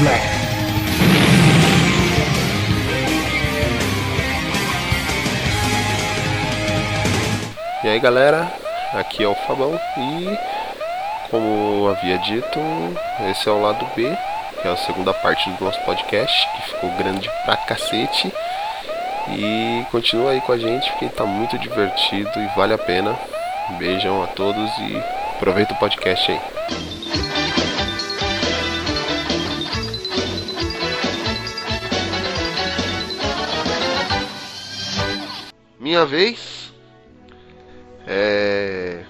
Black. E aí galera, aqui é o Fabão e como havia dito, esse é o lado B, que é a segunda parte do nosso podcast, que ficou grande pra cacete. E continua aí com a gente, porque tá muito divertido e vale a pena. Beijão a todos e aproveita o podcast aí. Minha vez. É...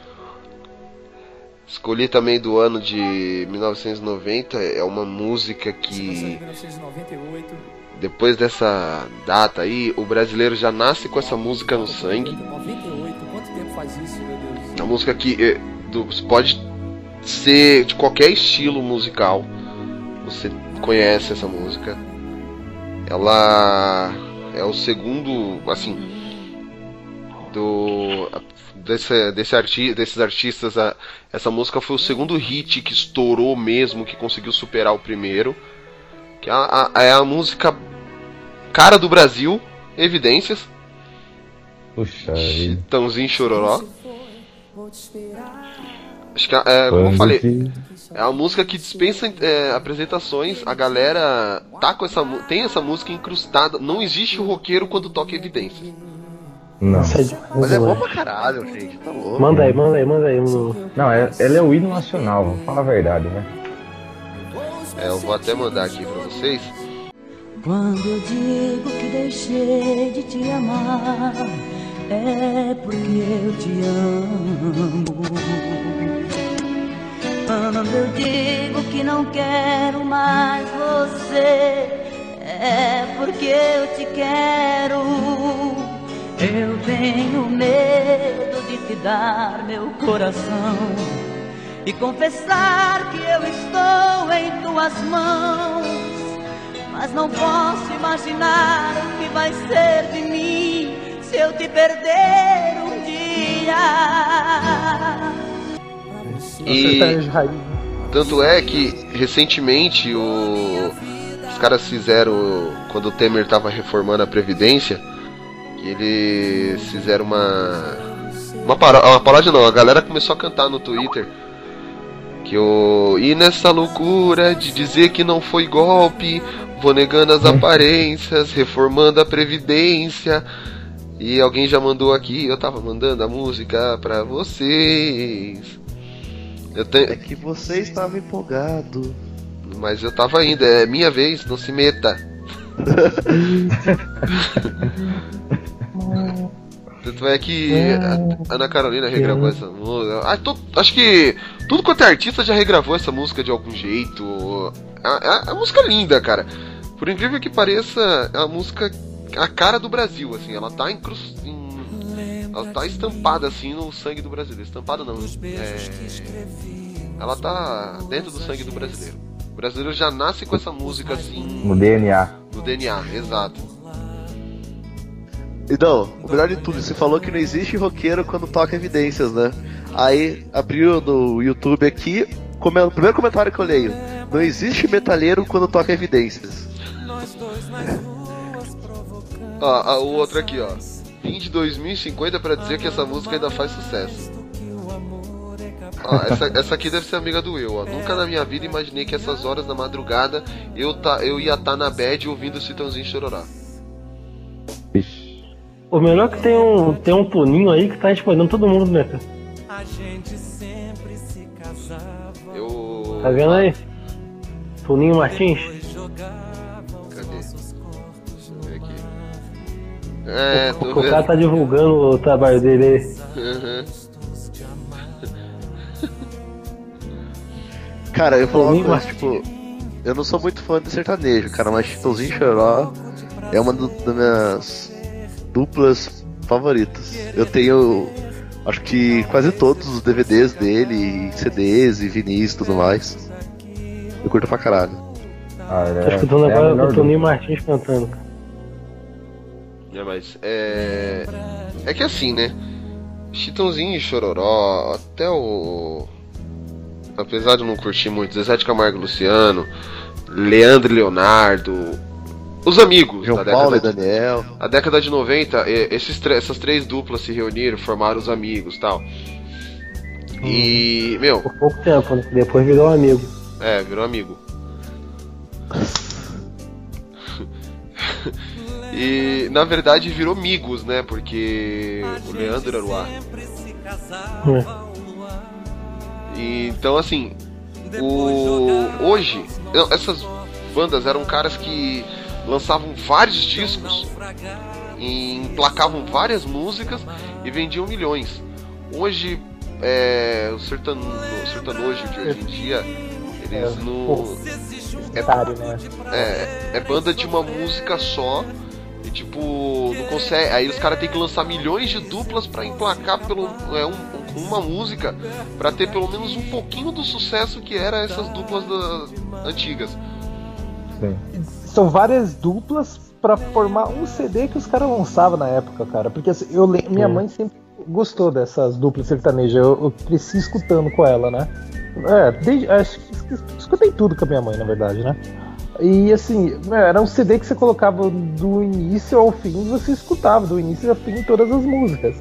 Escolhi também do ano de 1990. É uma música que 1998. depois dessa data aí, o brasileiro já nasce com essa música no sangue. 98, quanto tempo faz isso, meu Deus? A música que é, do- pode ser de qualquer estilo musical. Você conhece essa música. Ela é o segundo, assim, do desse, desse arti, desses artistas. a- essa música foi o segundo hit que estourou mesmo, que conseguiu superar o primeiro. Que é a, a- é a música cara do Brasil, Evidências, Puxa. Chitãozinho Chororó. Acho que é, como eu falei, que- é uma música que dispensa é, apresentações. A galera tá com essa tem essa música incrustada. Não existe o roqueiro quando toca evidências. Não. Mas é bom pra caralho, gente. Tá louco. Manda aí, manda aí, manda aí. Não, é, ele é o hino nacional, vamos falar a verdade, né? É, eu vou até mandar aqui pra vocês. Quando eu digo que deixei de te amar, é porque eu te amo. Quando eu digo que não quero mais você, é porque eu te quero. Eu tenho medo de te dar meu coração e confessar que eu estou em tuas mãos. Mas não posso imaginar o que vai ser de mim se eu te perder um dia. E raiz. tanto é que recentemente o, os caras fizeram quando o Temer tava reformando a previdência, eles fizeram uma uma, paró uma paródia não, a galera começou a cantar no Twitter que o e nessa loucura de dizer que não foi golpe, vou negando as aparências, reformando a previdência. E alguém já mandou aqui, eu tava mandando a música pra vocês. Eu tenho, É que você estava empolgado. mas eu tava ainda, é minha vez, não se meta. Tanto é que a Ana Carolina regravou essa música. Ah, to- acho que tudo quanto é artista já regravou essa música de algum jeito. É é- é uma música linda, cara. Por incrível que pareça, é uma música a cara do Brasil, assim. Ela tá incrus... em- Ela tá estampada assim no sangue do brasileiro. Estampada não. É... Ela tá dentro do sangue do brasileiro. O brasileiro já nasce com essa música assim No DNA. no DNA, exato. Então, o melhor de tudo, você falou que não existe roqueiro quando toca evidências, né? Aí abriu no YouTube aqui, come- o primeiro comentário que eu leio: Não existe metalheiro quando toca evidências. Ó, ó, o outro aqui, ó. Vim de 2050 pra dizer que essa música ainda faz sucesso. Ó, essa, essa aqui deve ser amiga do eu, ó. Nunca na minha vida imaginei que essas horas da madrugada eu, tá, eu ia estar na bad ouvindo o Citãozinho Chororá. O melhor é que tem um, tem um puninho aí que tá respondendo todo mundo, né? cara? Eu. Tá vendo aí? Puninho Martins? Cadê? Deixa eu ver aqui. É, tô o cara vendo. tá divulgando o trabalho dele aí. Uhum. Cara, eu falar uma coisa, tipo, eu não sou muito fã de sertanejo, cara, mas Chitãozinho Choró é uma do- das minhas duplas favoritas. Eu tenho, acho que quase todos os DVDs dele, CDs e vinis e tudo mais. Eu curto pra caralho. Ah, é, Tá escutando é agora o Toninho dupla. Martins cantando. cara. É, mas é. É que assim, né? Chitãozinho e Chororó, até o. Apesar de eu não curtir muito, Zezé de Camargo e Luciano, Leandro e Leonardo, os amigos João da década Paulo e de Daniel. A década de 90, e- esses essas três duplas se reuniram, formaram os amigos tal. E, meu, Por pouco tempo, né? Depois virou amigo. é, virou amigo. e na verdade virou amigos, né? Porque o Leandro era o A. É. E, então, assim, o hoje, essas bandas eram caras que lançavam vários discos, e emplacavam várias músicas e vendiam milhões. Hoje, é, o, sertan, o sertanojo de hoje em dia, eles não. É, Otário, né? é, é banda de uma música só. E tipo, não consegue. Aí os caras têm que lançar milhões de duplas pra emplacar pelo, é, um, um- uma música pra ter pelo menos um pouquinho do sucesso que era essas duplas da- antigas. Sim. São várias duplas pra formar um CD que os caras lançavam na época, cara. Porque assim, eu le- minha Sim. mãe sempre gostou dessas duplas sertanejas. Eu, eu cresci escutando com ela, né? É, desde, acho que es- escutei tudo com a minha mãe, na verdade, né? E assim, é, era um CD que você colocava do início ao fim e você escutava do início ao fim todas as músicas.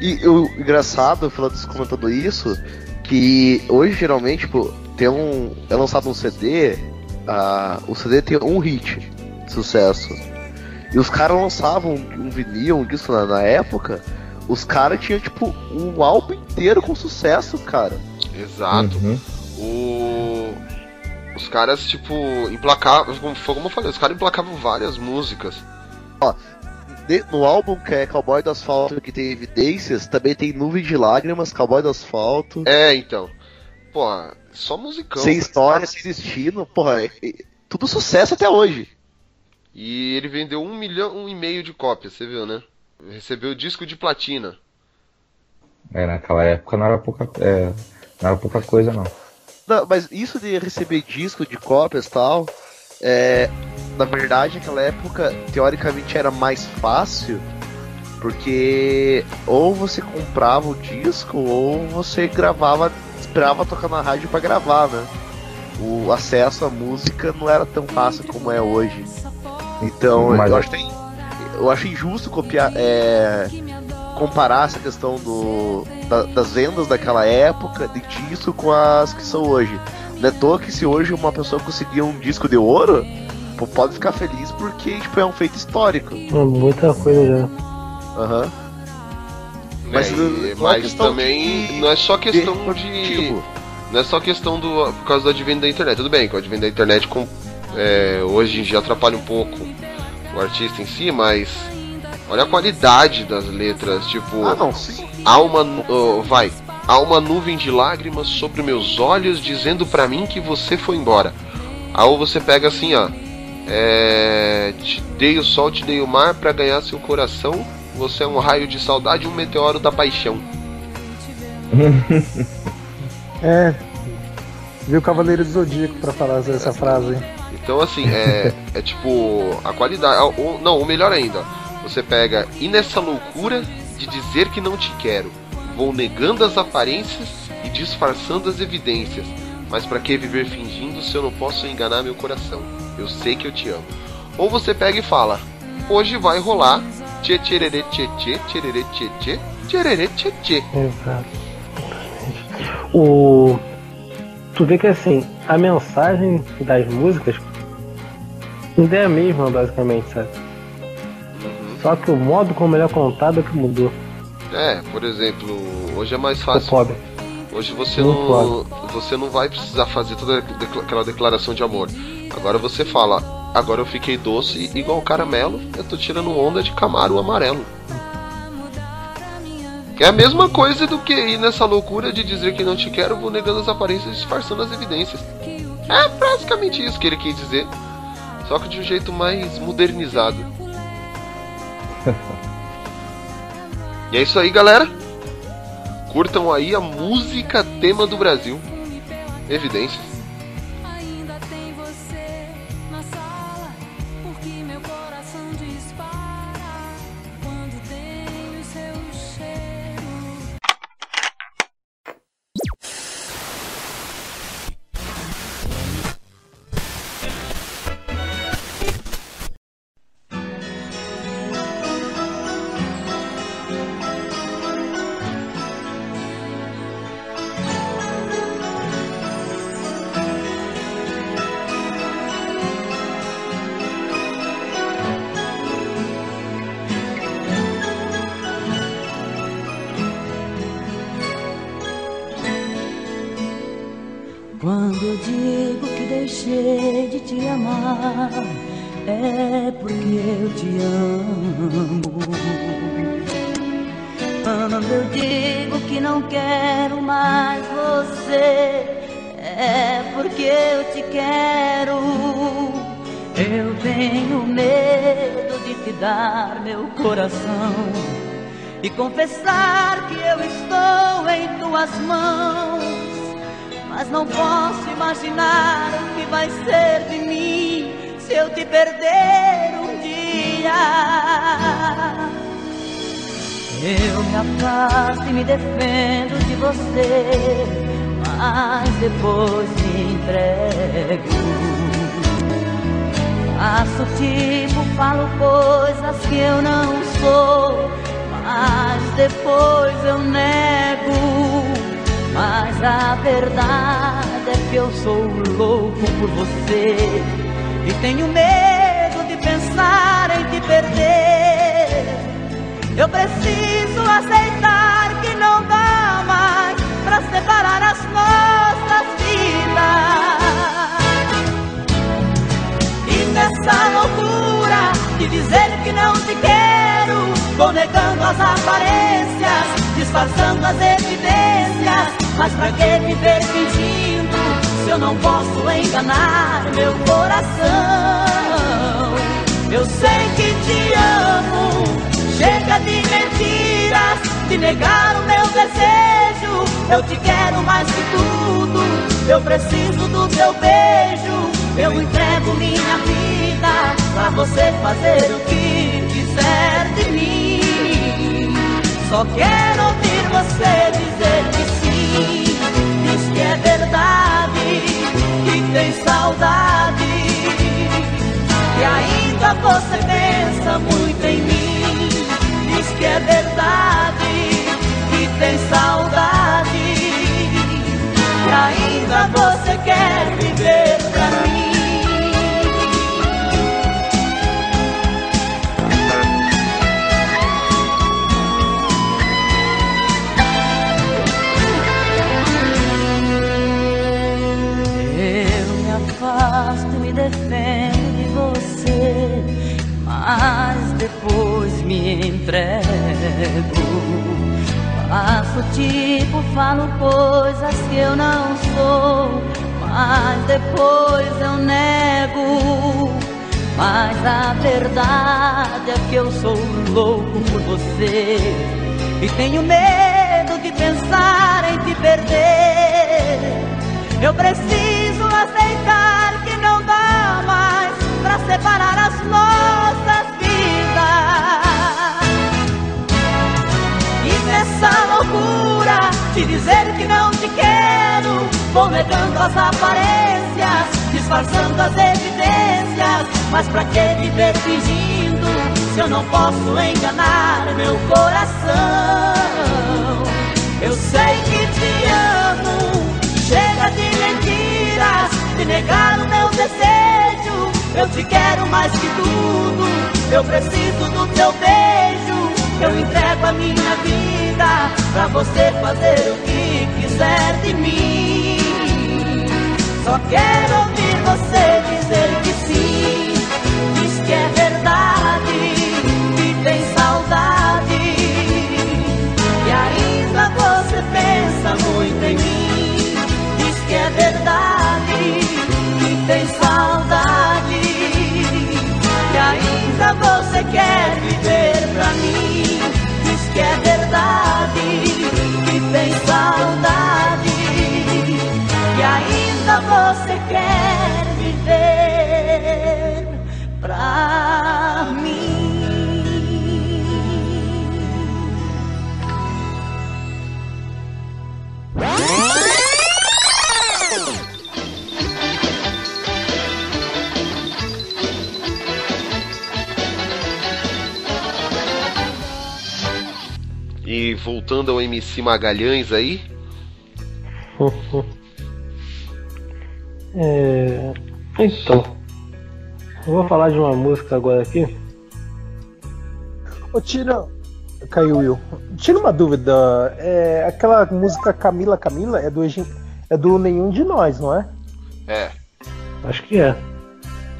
E o engraçado, falando comentando isso, que hoje geralmente, tipo, tem um. É lançado um CD, ah, o CD tem um hit de sucesso. E os caras lançavam um vinil, um disco na, na época, os caras tinham, tipo, um álbum inteiro com sucesso, cara. Exato. Uhum. O... Os caras, tipo, emplacavam. Como, foi como eu falei, os caras emplacavam várias músicas. De- no álbum que é Cowboy do Asfalto, que tem evidências, também tem Nuvem de Lágrimas, Cowboy do Asfalto. É, então. Pô, só musicão. sem história, sem destino, porra, é- é- tudo sucesso até hoje. E ele vendeu um milhão um e meio de cópias, você viu, né? Recebeu disco de platina. É, naquela época não era pouca, é, não era pouca coisa, não. Não, mas isso de receber disco de cópias e tal, é, na verdade, naquela época, teoricamente era mais fácil, porque ou você comprava o disco ou você gravava, esperava tocar na rádio pra gravar, né? O acesso à música não era tão fácil como é hoje. Então, Mas- eu acho, eu acho injusto copiar, é, comparar essa questão do, da- das vendas daquela época de disco com as que são hoje. Não é toa que se hoje uma pessoa conseguir um disco de ouro, pô, pode ficar feliz porque tipo, é um feito histórico. É Muita coisa já. Aham. Mas, Mas, né? não mas também de- não é só questão de- de. tipo, Não é só questão do. por causa do advento da internet. Tudo bem que o advento da internet com, é, hoje em dia atrapalha um pouco o artista em si, mas. Olha a qualidade das letras, tipo. Ah, não, sim. Há uma. oh, vai. Há uma nuvem de lágrimas sobre meus olhos dizendo pra mim que você foi embora. Aí você pega assim, ó. É, te dei o sol, te dei o mar pra ganhar seu coração. Você é um raio de saudade, um meteoro da paixão. É. Viu o Cavaleiro do Zodíaco pra falar essa frase. Então assim, é, é tipo a qualidade. ah, o- não, o melhor ainda. Você pega e nessa loucura de dizer que não te quero, vou negando as aparências e disfarçando as evidências. Mas pra que viver fingindo se eu não posso enganar meu coração? Eu sei que eu te amo. Ou você pega e fala: Hoje vai rolar. Tchê tchererê tchê tchê tchererê tchê tchê tchererê tchê tchê. Exato. O. Tu vê que assim, a mensagem das músicas ainda é a mesma, basicamente, sabe? Só que o modo como ele é contado é que mudou. É, por exemplo, hoje é mais fácil. pobre. Hoje você Muito não, você não vai precisar fazer toda aquela declaração de amor. Agora você fala, agora eu fiquei doce igual caramelo, eu tô tirando onda de camaro amarelo. É a mesma coisa do que ir nessa loucura de dizer que não te quero, vou negando as aparências e disfarçando as evidências. É basicamente isso que ele quis dizer. Só que de um jeito mais modernizado. e é isso aí, galera. Curtam aí a música tema do Brasil. Evidências. Faço tipo, falo coisas que eu não sou, mas depois eu nego. Mas a verdade é que eu sou louco por você e tenho medo de pensar em te perder. Eu preciso aceitar que não dá mais pra separar as nossas loucura de dizer que não te quero, vou negando as aparências, disfarçando as evidências. Mas pra que viver fingindo se eu não posso enganar meu coração? Eu sei que te amo. Chega de mentiras, de negar o meu desejo. Eu te quero mais que tudo. Eu preciso do teu beijo. Eu entrego a minha vida pra você fazer o que quiser de mim. Só quero ouvir você dizer que sim. Diz que é verdade, que tem saudade. E ainda você pensa muito em mim. Diz que é verdade, que tem saudade. E ainda você quer viver pra mim. Diz que é verdade, que tem saudade. E ainda você quer viver pra mim. E voltando ao MC Magalhães aí, É, Então, eu vou falar de uma música agora aqui. Ô, tira. Caiu, Will. Tira uma dúvida. É, aquela música Camila Camila é do, é do Nenhum de Nós, não é? É. Acho que é.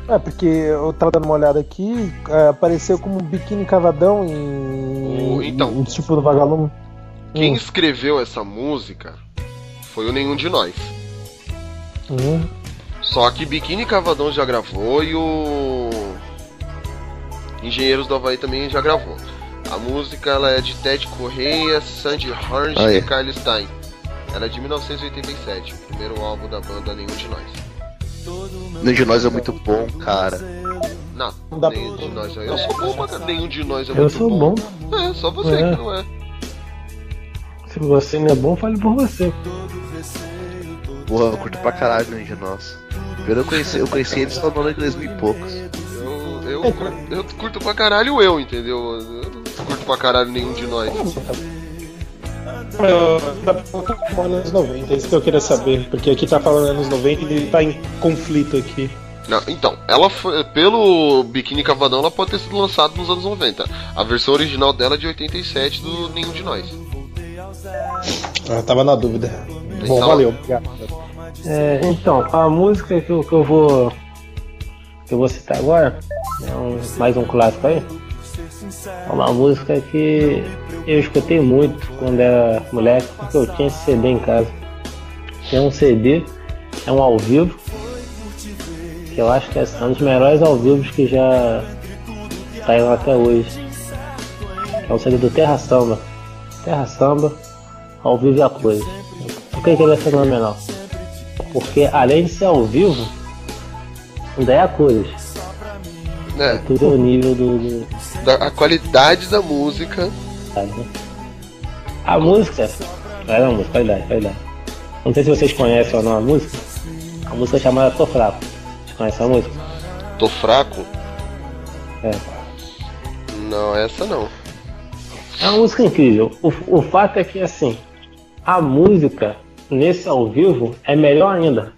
É, porque eu tava dando uma olhada aqui, é, apareceu como um biquíni cavadão em. O- então. em tipo do vagalume. Quem Hum. escreveu essa música foi o Nenhum de Nós. Hum. Só que Biquíni Cavadão já gravou e o Engenheiros do Havaí também já gravou. A música ela é de Ted Correia, Sandy Horn Ah, é. e Carl Stein. Ela é de 1987, o primeiro álbum da banda Nenhum de Nós. Nenhum de nós é muito bom, cara. Não, Não dá nenhum pra- de nós é. Eu sou bom, mas nenhum de nós é Eu muito sou bom. É, só você É. que não é. Se você não é bom, fale por você. Porra, eu curto pra caralho Nenhum de nós. Primeiro eu conheci, eu conheci eles só no ano de 2000 e poucos. Eu, eu, curto, eu curto pra caralho eu, entendeu? Eu não curto pra caralho nenhum de nós. Como anos 90, é isso que eu queria saber, porque aqui tá falando anos 90 e ele tá em conflito aqui. Não, então, ela foi, pelo Biquíni Cavadão, ela pode ter sido lançada nos anos 90. A versão original dela é de 87 do Nenhum de Nós. Ah, tava na dúvida. Bom, Então- valeu, obrigado. É, então, a música que eu, que eu vou. que eu vou citar agora, é um- mais um clássico aí. É uma música que eu escutei muito quando era moleque, porque eu tinha esse CD em casa. É um CD, é um ao vivo, que eu acho que é um dos melhores ao vivo que já saíram até hoje. É um CD do Terra Samba. Terra Samba, ao vivo é a coisa. Por que que ele é fenomenal? Porque além de ser ao vivo, ainda é a cores. É, Tudo é o nível do. do da, a qualidade da música. A música. É a música, qualidade, qualidade. Não sei se vocês conhecem ou não a música. A música é chamada Tô Fraco. Vocês conhecem a música? Tô fraco? É. Não, essa não. É uma música incrível. O, o fato é que assim, a música nesse ao vivo é melhor ainda.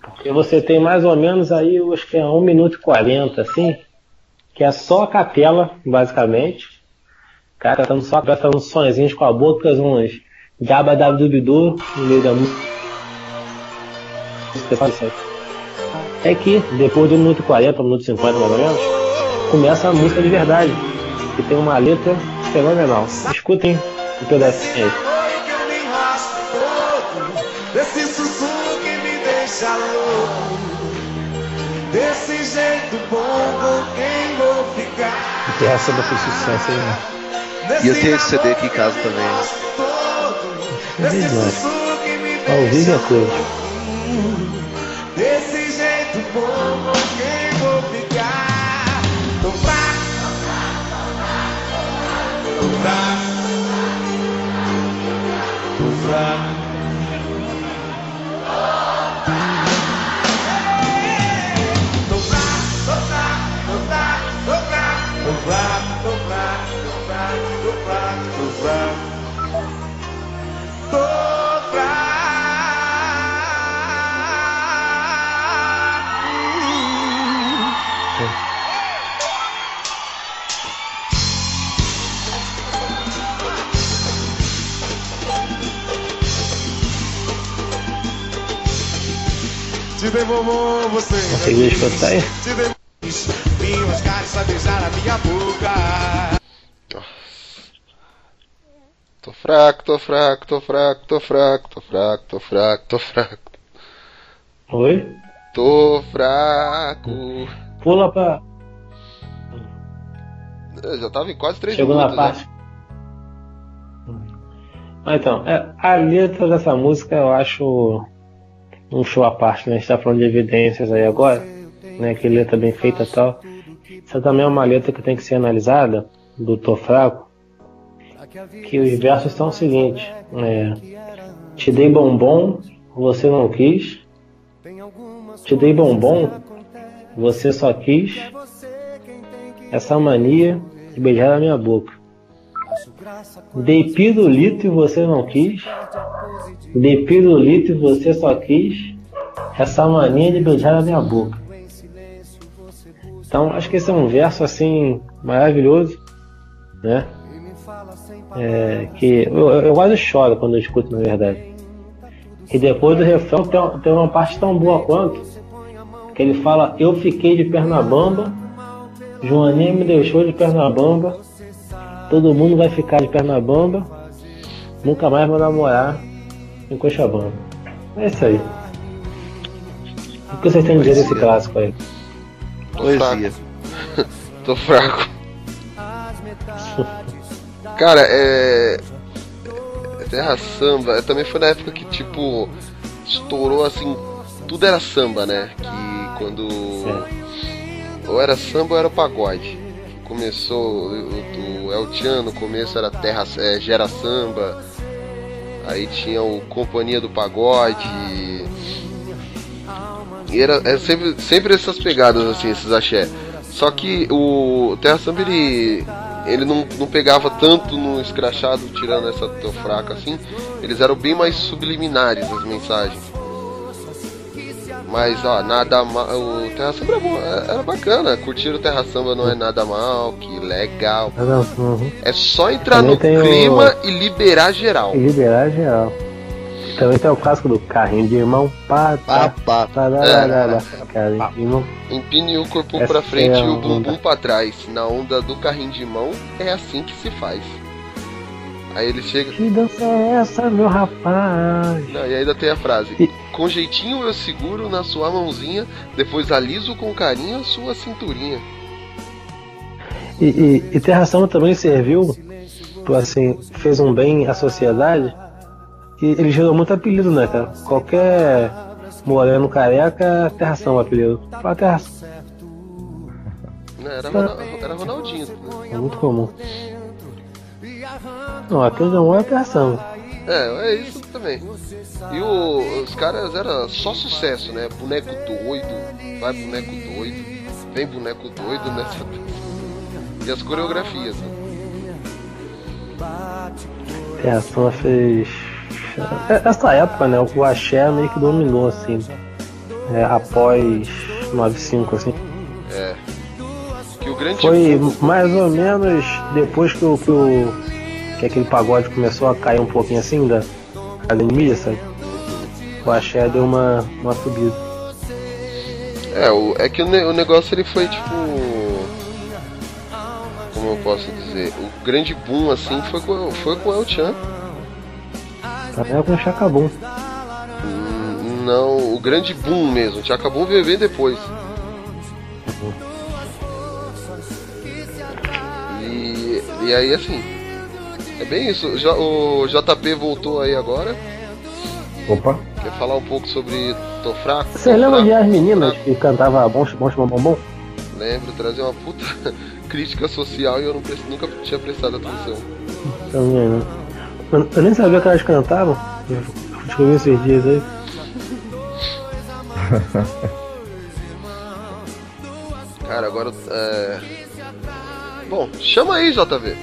Porque você tem mais ou menos aí, eu acho que é 1 minuto e 40, assim, que é só a capela, basicamente. O cara cantando só cantando uns sonzinhos com a boca, uns gaba da dubidu no meio da música. É que depois de 1 minuto e 40, 1 minuto e 50 mais ou menos, começa a música de verdade. Que tem uma letra fenomenal. Escutem um pedacinho aí. Desse sussurro que me deixa louco Desse jeito bom com quem vou ficar E Terra Samba fez sucesso aí, né? E eu tenho esse CD aqui em casa também. Desse verdade. sussurro que me Ao vivo é a deixa coisa. Desse jeito bom com quem vou ficar Tô fraco Tô fraco Tô fraco Te devolvo você Conseguiu escutar aí? Te devolvo e só beijar a minha boca Tô fraco, tô fraco, tô fraco, tô fraco, tô fraco, tô fraco, tô fraco. Oi? Tô fraco. Pula pra. Eu já tava em quase 3 Chegou na minutos. né? parte. Ah, então, é, a letra dessa música eu acho um show à parte, né? A gente tá falando de evidências aí agora, né? Que letra bem feita e tal. Essa também é uma letra que tem que ser analisada, do Tô Fraco, que os versos são o seguinte, é, Te dei bombom, você não quis. Te dei bombom, você só quis. Essa mania de beijar a minha boca. Dei pirulito e você não quis. Dei pirulito e você só quis. Essa mania de beijar a minha boca. Então, acho que esse é um verso assim maravilhoso, né? É, que eu, eu quase choro quando eu escuto, na verdade. E depois do refrão tem, uma- tem uma parte tão boa quanto. Que ele fala, eu fiquei de perna bamba, Joaninha me deixou de perna bamba, todo mundo vai ficar de perna bamba, nunca mais vou namorar em Cochabamba. É isso aí. O que vocês têm a dizer desse clássico aí? Poesia. Tô fraco. Cara, é. é Terra Samba, também foi na época que, tipo, estourou assim. Tudo era samba, né? Que quando. Ou era samba ou era pagode. Começou o do El Chan, no começo era Terra é, Gera Samba. Aí tinha o Companhia do Pagode. E era, é sempre, sempre essas pegadas, assim, esses axé. Só que o Terra Samba ele, ele não, não pegava tanto no escrachado, tirando essa tão fraca assim. Eles eram bem mais subliminares as mensagens. Mas ó, nada mal. O Terra Samba era, é- era bacana. Curtir o Terra Samba não é nada mal, que legal. Não, uhum. É só entrar Também no tem o- clima e liberar geral. E liberar geral. Também tem o clássico do carrinho de mão, pá, Pá, pá. Carrinho de mão. Empine o corpo Essa pra frente é e o bumbum pra trás. Na onda do carrinho de mão, é assim que se faz. Aí ele chega. Que dança é essa, meu rapaz? Não, e ainda tem a frase: E- Com jeitinho eu seguro na sua mãozinha, depois aliso com carinho a sua cinturinha. E, e, e Terra Samba também serviu, pro, assim, fez um bem à sociedade. E ele gerou muito apelido, né, cara? Qualquer moreno careca, Terra Samba apelido. Fala Terra Né, Era, era Ronaldinho. é muito comum. Não, de amor é Terra Samba. É, é isso também. E o- os caras era só sucesso, né? Boneco doido, vai boneco doido, vem boneco doido nessa. E as coreografias. né? Samba fez. É- Essa época, né? O Axé meio que dominou, assim. é, após 95, assim. É. Que o grande Foi mais ou menos depois que o, que o que aquele pagode começou a cair um pouquinho assim da academia, sabe? O axé deu uma, uma subida. É, o, é que o, ne- o negócio ele foi tipo. Como eu posso dizer? O grande boom assim foi com, foi com o El Chan. Até com o Chacabum. Hum, Não, o grande boom mesmo. Tinha acabou veio bem depois. E, e aí assim. É bem isso. O JP voltou aí agora. Opa, Quer falar um pouco sobre Tô Fraco? Você lembra Fraco, de as meninas Fraco? que cantava bom, bom, bom, bom, bom? Lembro, trazer uma puta crítica social e eu não nunca tinha prestado atenção. Também, né? Eu, eu nem sabia que elas cantavam. Eu descobri esses dias aí. Cara, agora. É... Bom, chama aí, JV.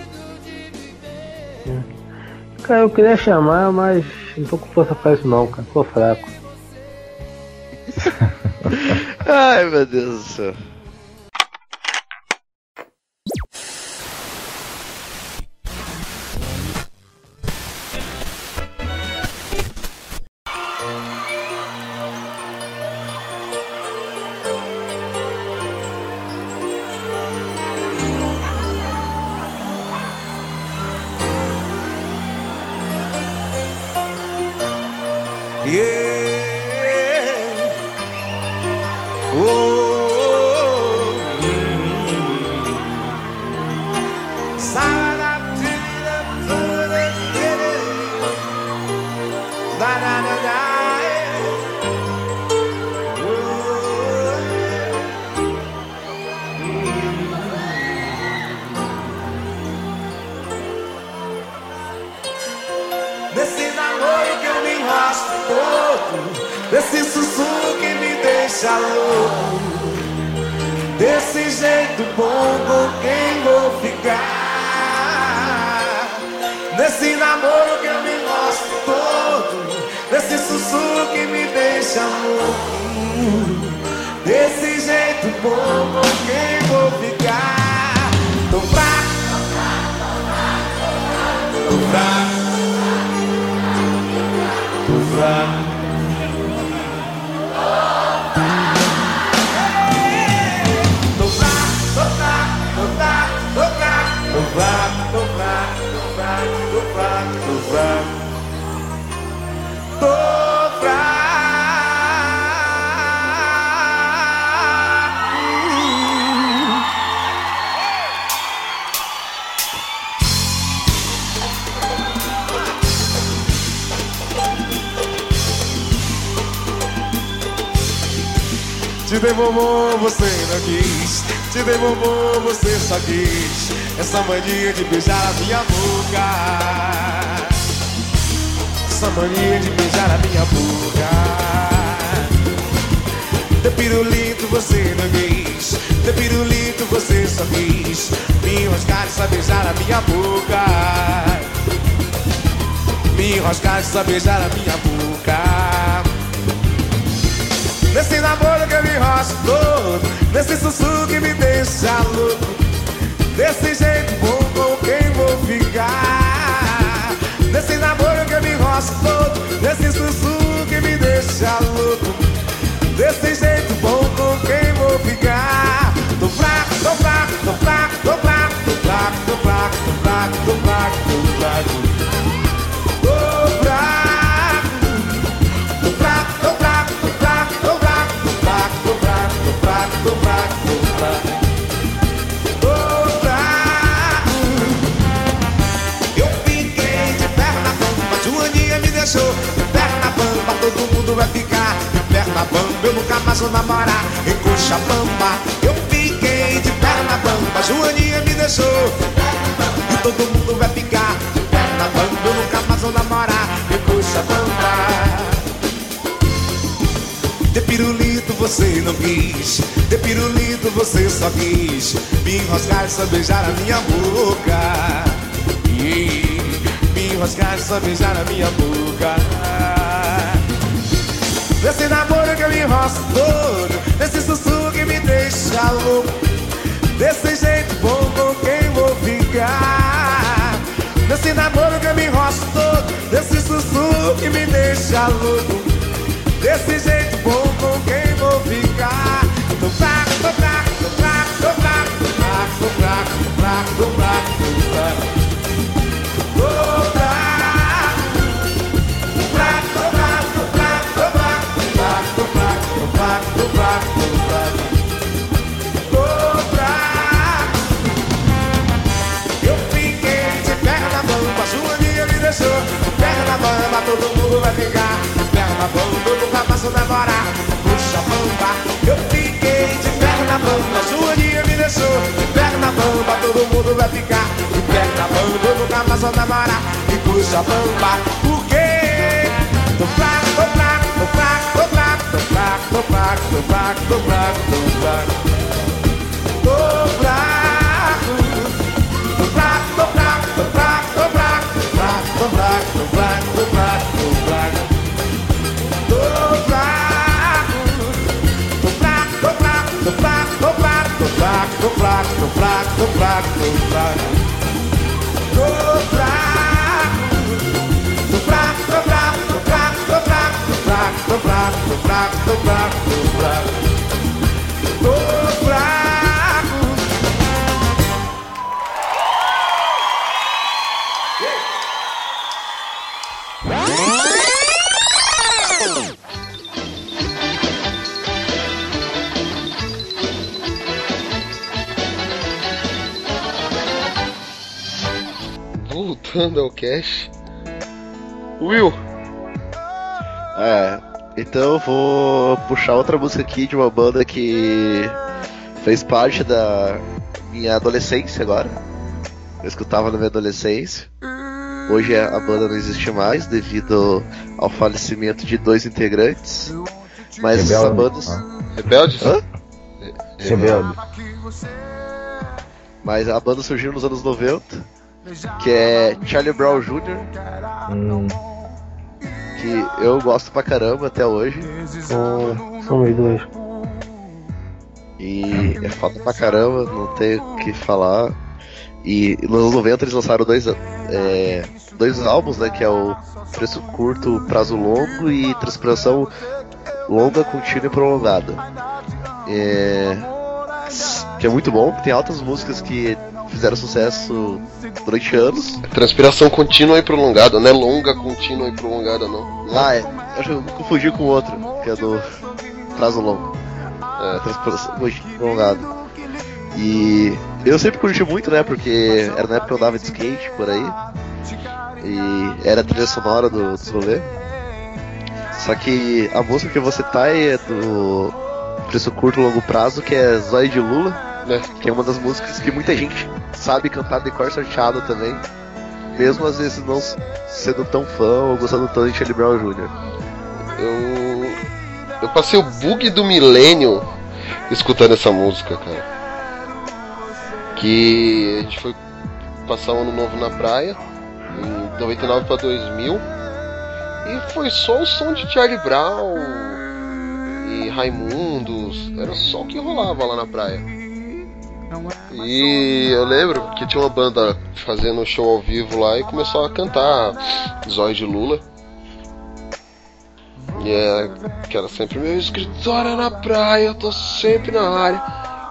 Cara, eu queria chamar, mas não tô com força pra isso não, cara. Tô fraco. Ai, meu Deus do céu. Quis. Te dei bombom, você só quis. Essa mania de beijar a minha boca. Essa mania de beijar a minha boca. De pirulito você não quis. De pirulito você só quis. Me enroscar e só beijar a minha boca. Me enroscar e só beijar a minha boca. Nesse namoro que me enrosco todo Nesse sussurro que me deixa louco Desse jeito bom com quem vou ficar Nesse namoro que me enrosco todo Nesse sussurro que me deixa louco Desse jeito bom com quem vou ficar Tô fraco, tô fraco, tô fraco, tô fraco Tô fraco, tô fraco, tô fraco, tô fraco, tô fraco Todo mundo vai ficar. De perna bamba Eu nunca mais vou namorar. Em coxa bamba Eu fiquei de perna bamba. Joaninha me deixou. E todo mundo vai ficar. De perna bamba Eu nunca mais vou namorar. Em coxa bamba. De pirulito você não quis, de pirulito você só quis. Me enroscar e só beijar a minha boca. Me enroscar e só beijar a minha boca. Nesse namoro que eu me enrosco todo, nesse sussurro que me deixa louco, desse jeito bom com quem vou ficar. Nesse namoro que eu me enrosco todo, desse sussurro que me deixa louco. Desse jeito bom com quem vou ficar Tô fraco, tô fraco, tô fraco, tô fraco Tô fraco, tô fraco, tô fraco, tô fraco, tô fraco Todo mundo vai de perna bamba nunca vou namorar Puxa bamba Eu fiquei de perna bamba Joaninha me deixou de perna bamba Todo mundo vai ficar de perna bamba nunca vou namorar E puxa bamba Por quê? Tô fraco, tô fraco, tô fraco, tô fraco Tô fraco, tô fraco, tô fraco, tô fraco, tô fraco Tô fraco Tô fraco, tô fraco, tô fraco, tô fraco Tô fraco, tô fraco, tô fraco, tô fraco, tô fraco Tô fraco Voltando ao cash. Will, É, então eu vou puxar outra música aqui de uma banda que fez parte da minha adolescência agora. Eu escutava na minha adolescência. Hoje a banda não existe mais devido ao falecimento de dois integrantes. Mas essa banda. Rebeldes? Hã? Rebelde. Mas a banda surgiu nos anos 90, que é Charlie Brown Jr., Hum, que eu gosto pra caramba até hoje. São, somos dois. E é foda pra caramba, não tem o que falar. E nos anos 90 eles lançaram dois, é, dois álbuns, né? Que é o Preço Curto, Prazo Longo e Transpiração Longa, Contínua e Prolongada. É, que é muito bom, tem altas músicas que fizeram sucesso durante anos. Transpiração contínua e prolongada, não é longa, contínua e prolongada, não. Ah, é. Acho que eu confundi com o outro, que é do Prazo Longo. É, Transpiração Contínua e Prolongada. E eu sempre curti muito, né? Porque era na época que eu andava de skate por aí. E era a trilha sonora do, dos rolê. Só que a música que você tá é do preço curto e longo prazo, que é Zóio de Lula, né? que é uma das músicas que muita gente sabe cantar de cor sorteado também, mesmo às vezes não sendo tão fã ou gostando tanto de Charlie Brown Jr. Eu. Eu passei o bug do milênio escutando essa música, cara. Que a gente foi passar o ano novo na praia, em 99 para 2000, e foi só o som de Charlie Brown e Raimundos, era só o que rolava lá na praia. E eu lembro que tinha uma banda fazendo um show ao vivo lá e começou a cantar Zóio de Lula. E é, que era sempre meu escritório na praia, eu tô sempre na área,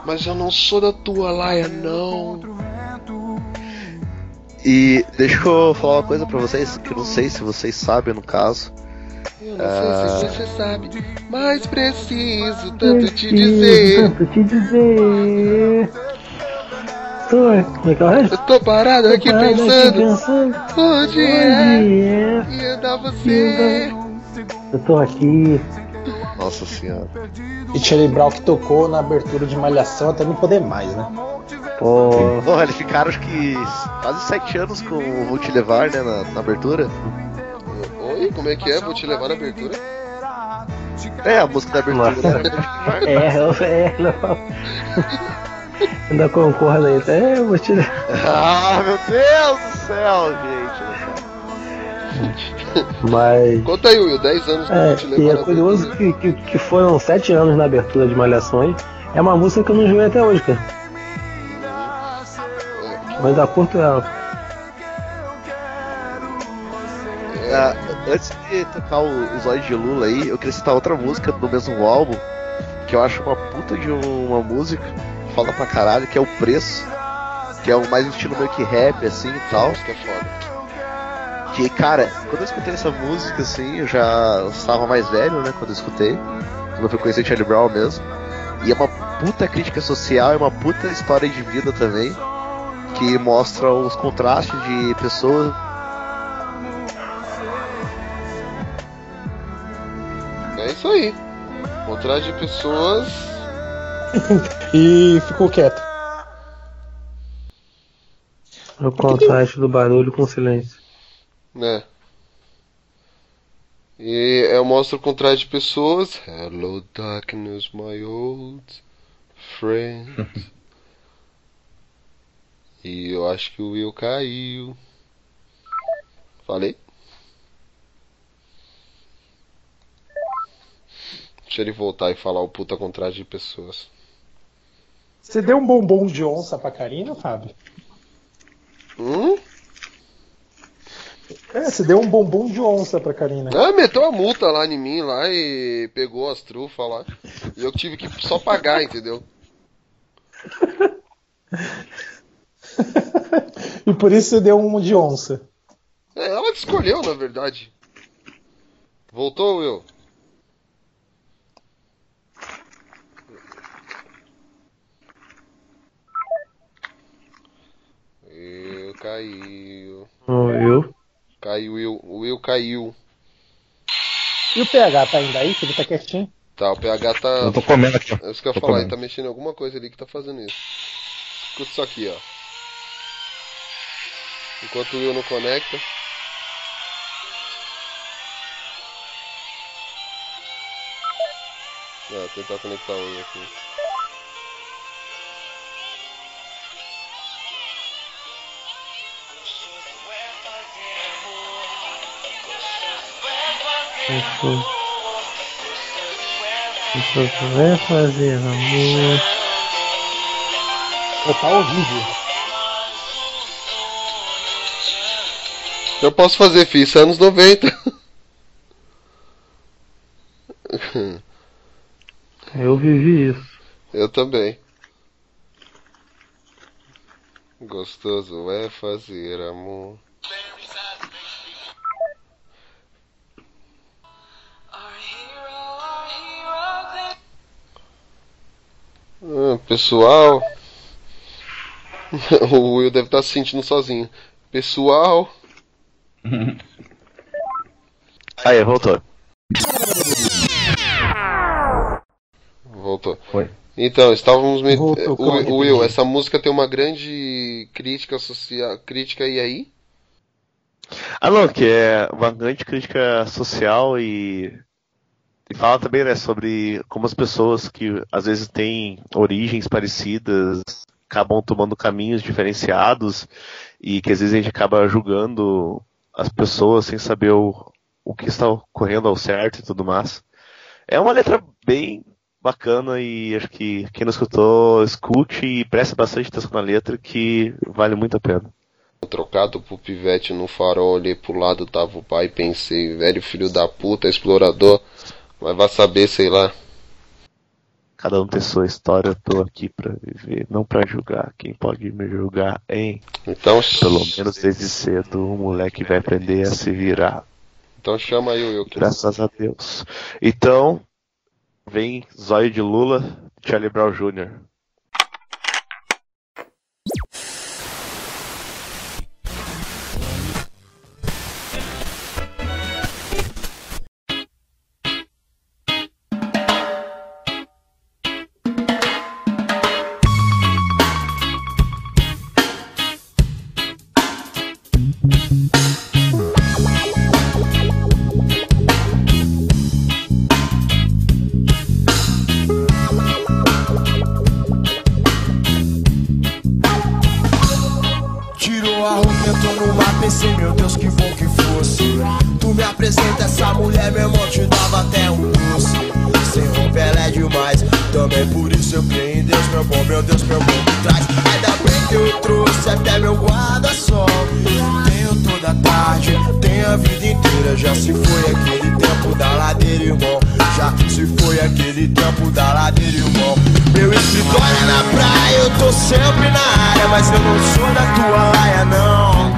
mas eu não sou da tua laia, não. E deixa eu falar uma coisa pra vocês, que eu não sei se vocês sabem no caso. Eu não sei se você sabe, mas preciso tanto te dizer. Tanto te dizer. Tô, como é que é o resto? Eu tô parado aqui Parado aqui pensando pensando onde é onde é que anda você. Eu tô aqui. Nossa senhora. E Charlie Brown que tocou na abertura de Malhação até não poder mais, né? Pô, Porra, eles ficaram acho que quase sete anos com o Vou Te Levar, né, na, na abertura. Oi, como é que é? Vou te levar na abertura? É, a música da abertura. Nossa. né? é, eu- é, não. Ainda concorda aí, tá? É, eu vou te ah, meu Deus do céu, gente. Mas. Conta aí, Will, 10 anos que eu É, vou te e é curioso que, que, que foram sete anos na abertura de Malhações. É uma música que eu não joguei até hoje, cara. Mas ainda curto ela. Ah, antes de tocar o, os Olhos de Lula aí, eu queria citar outra música do mesmo álbum, que eu acho uma puta de um- uma música, fala pra caralho, que é o Preço, que é um mais estilo meio que rap, assim e tal. Música é foda. Que, cara, quando eu escutei essa música, assim, eu já estava mais velho, né, quando eu escutei, quando eu fui conhecer Charlie Brown mesmo. E é uma puta crítica social, é uma puta história de vida também, que mostra os contrastes de pessoas É isso aí. Contraste de pessoas. E ficou quieto. O contraste do barulho com o silêncio. né? E é, mostra o contrário de pessoas. Hello, darkness, my old friend. e eu acho que o Will caiu. Falei? Deixa ele voltar e falar o puta contrário de pessoas. Você deu um bombom de onça pra Karina, Fábio? Hum? É, você deu um bombom de onça pra Karina. Ah, meteu a multa lá em mim lá e pegou as trufas lá. E eu tive que só pagar, entendeu? E por isso você deu um de onça. É, ela escolheu, na verdade. Voltou, Will? Will caiu. Viu? Caiu, Will. O Will caiu. E o PH tá ainda aí? Que ele tá quietinho? Tá, o PH tá. Eu tô comendo aqui. É isso que eu ia falar, ele comendo. tá mexendo em alguma coisa ali que tá fazendo isso. Escuta isso aqui, ó. Enquanto o Will não conecta. Ah, tentar conectar o Will aqui. Isso. Isso vai fazer amor. Pô, tá horrível. Eu posso fazer, filho, isso é anos 90. Eu vivi isso. Eu também. Gostoso é fazer amor. Pessoal. o Will deve estar se sentindo sozinho. Pessoal. Aí, voltou. Voltou. Foi. Então, estávamos me... Voltou, O- Will, essa música tem uma grande crítica social, crítica e aí? Ah, não, que é uma grande crítica social e, e fala também, né, sobre como as pessoas que às vezes têm origens parecidas acabam tomando caminhos diferenciados e que às vezes a gente acaba julgando as pessoas sem saber o, o que está ocorrendo ao certo e tudo mais. É uma letra bem bacana e acho que quem não escutou, escute e preste bastante atenção na letra que vale muito a pena. Trocado pro pivete no farol, olhei pro lado, tava o pai, pensei, velho filho da puta, explorador, mas vai saber, sei lá. Cada um tem sua história, eu tô aqui pra viver, não pra julgar. Quem pode me julgar, hein? Então, Pelo menos desde cedo, o moleque vai aprender a se virar. então chama aí o que- Graças a Deus. Então, vem Zóio de Lula, Charlie Brown Jr. aquele tempo da ladeira, irmão. Meu escritório é na praia, eu tô sempre na área, mas eu não sou da tua laia, não.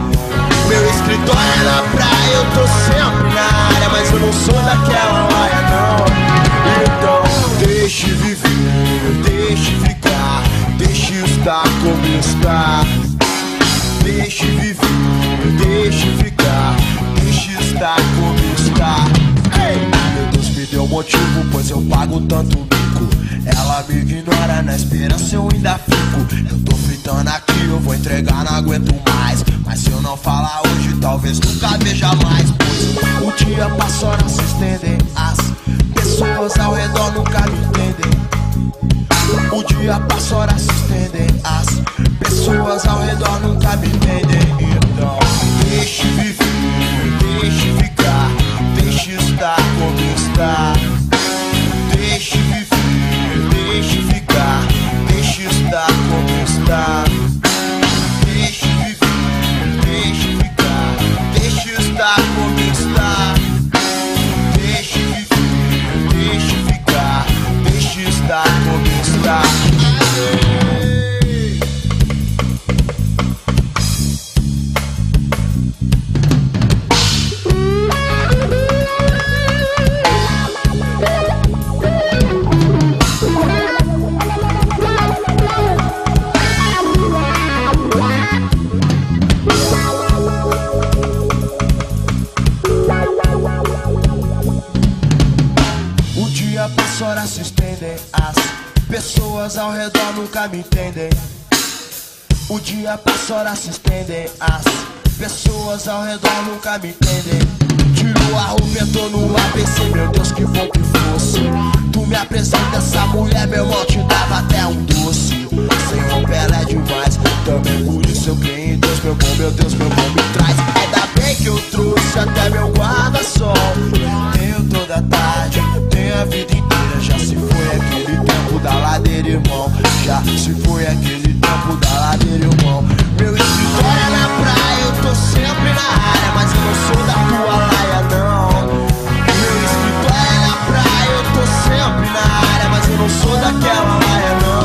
Meu escritório é na praia, eu tô sempre na área, mas eu não sou daquela laia, não. Então, deixe viver, deixe ficar, deixe estar como está. Deixe viver, deixe ficar, deixe estar como está. Ei! Deu motivo, pois eu pago tanto mico. Ela me ignora, na esperança eu ainda fico. Eu tô fritando aqui, eu vou entregar, não aguento mais. Mas se eu não falar hoje, talvez nunca veja mais. Pois o dia passa, horas se estendem. As pessoas ao redor nunca me entendem. O dia passa, horas se estendem. As pessoas ao redor nunca me entendem. Então, deixe viver, deixe como está. Deixe viver, deixe ficar, deixe estar como pessoas ao redor nunca me entendem. O dia passa, horas se estendem. As pessoas ao redor nunca me entendem. Tirou a roupa, entrou no pensei, meu Deus, que bom que fosse. Tu me apresenta essa mulher, meu irmão, te dava até um doce. Sem roupa ela é demais, também por isso eu creio em Deus, meu bom, meu Deus, meu bom me traz. Ainda bem que eu trouxe até meu guarda-sol. Tenho toda tarde, tenho a vida inteira. Já se foi aquele tempo da ladeira, irmão. Já se foi aquele tempo da ladeira, irmão. Meu escritório é na praia, eu tô sempre na área, mas eu não sou da tua laia, não. Meu escritório é na praia, eu tô sempre na área, mas eu não sou daquela laia, não.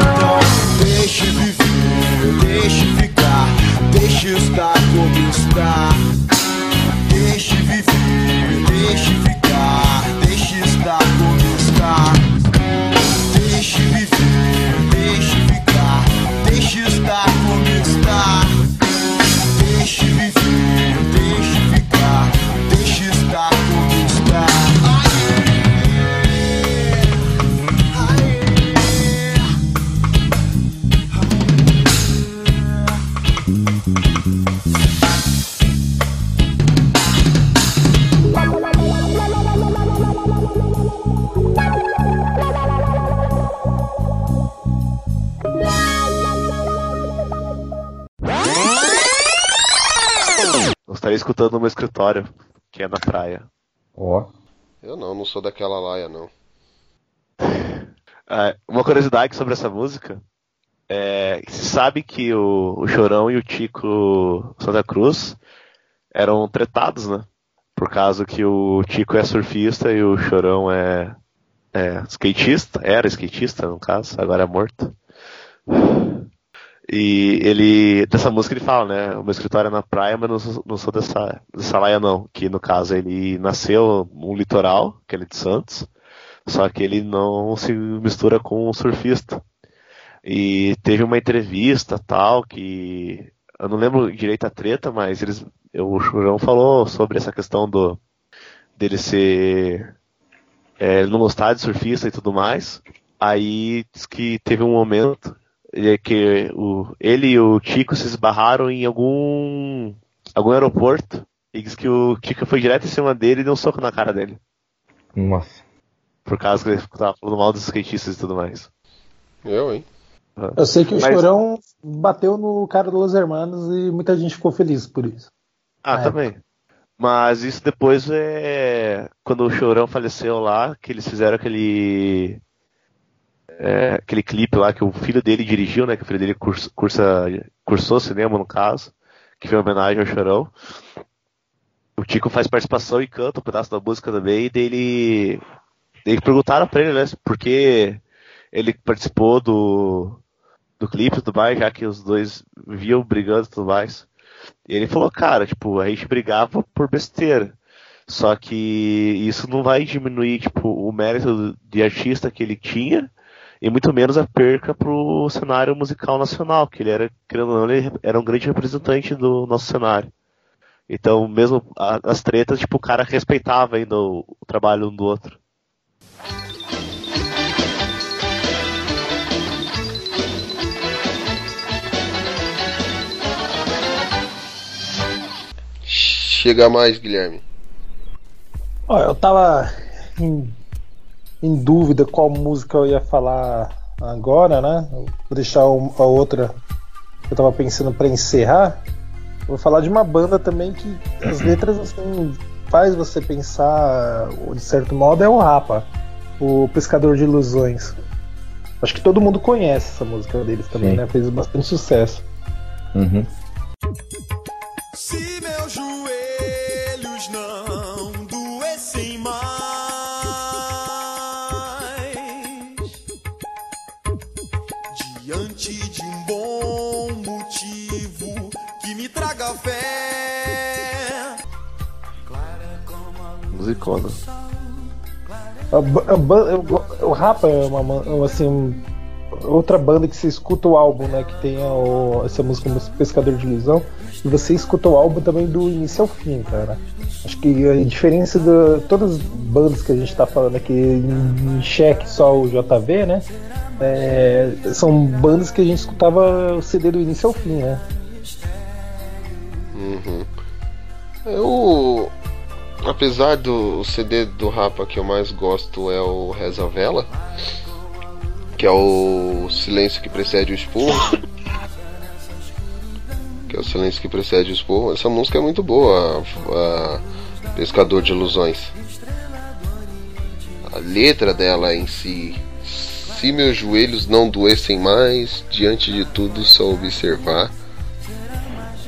Então, deixe viver, deixe como está. Deixe viver, deixe Eu estaria escutando no meu escritório, que é na praia. Ó. Eu não, não sou daquela laia, não. Ah, uma curiosidade sobre essa música é se sabe que o, o Chorão e o Tico Santa Cruz eram tretados, né? Por causa que o Tico é surfista e o Chorão é, é skatista, era skatista no caso, agora é morto. E ele, dessa música ele fala, né? O meu escritório é na praia, mas não sou, não sou dessa, dessa laia não. Que no caso ele nasceu no litoral, que ele é de Santos, só que ele não se mistura com um surfista. E teve uma entrevista tal que eu não lembro direito a treta, mas eles, o Churão falou sobre essa questão do dele ser é, ele não gostar de surfista e tudo mais. Aí diz que teve um momento é, que o, ele e o Tico se esbarraram em algum algum aeroporto e diz que o Tico foi direto em cima dele e deu um soco na cara dele. Nossa. Por causa que ele tava falando mal dos skatistas e tudo mais. Eu, hein? Eu sei que o Mas- Chorão bateu no cara do Los Hermanos e muita gente ficou feliz por isso. Ah, também. Mas isso depois é. Quando o Chorão faleceu lá, que eles fizeram aquele. é, aquele clipe lá que o filho dele dirigiu, né? Que o filho dele cursa, cursou cinema, no caso. Que foi uma homenagem ao Chorão. O Tico faz participação e canta um pedaço da música também. E. Daí perguntaram pra ele, né? Por que ele participou do. Do clipe e tudo mais, já que os dois viam brigando e tudo mais. E ele falou, cara, tipo, a gente brigava por besteira. Só que isso não vai diminuir, tipo, o mérito de artista que ele tinha e muito menos a perca pro cenário musical nacional, que ele era, querendo ou não, ele era um grande representante do nosso cenário. Então, mesmo as tretas, tipo, o cara respeitava ainda o, o trabalho um do outro. Chega mais, Guilherme. Ó, eu tava em, em dúvida qual música eu ia falar agora, né? Eu Vou deixar um- a outra que eu tava pensando pra encerrar. Vou falar de uma banda também que as letras assim faz você pensar, de certo modo, é o Rapa, o Pescador de Ilusões. Acho que todo mundo conhece essa música deles também, Sim. né? Fez bastante sucesso. Uhum. Go- o Rapa é uma man- assim outra banda que você escuta o álbum, né? Que tem o- essa música Pescador de Ilusão e você escuta o álbum também do início ao fim, cara. Acho que a diferença de todas as bandas que a gente tá falando aqui em, xeque só o JV, né? é, são bandas que a gente escutava o CD do início ao fim, né? Uhum. Eu. Apesar do CD do Rapa que eu mais gosto é o Reza Vela, que é o Silêncio que precede o Esporro. Que é o Silêncio que precede o Esporro. Essa música é muito boa, a, a Pescador de Ilusões. A letra dela em si. Se meus joelhos não doessem mais, diante de tudo só observar.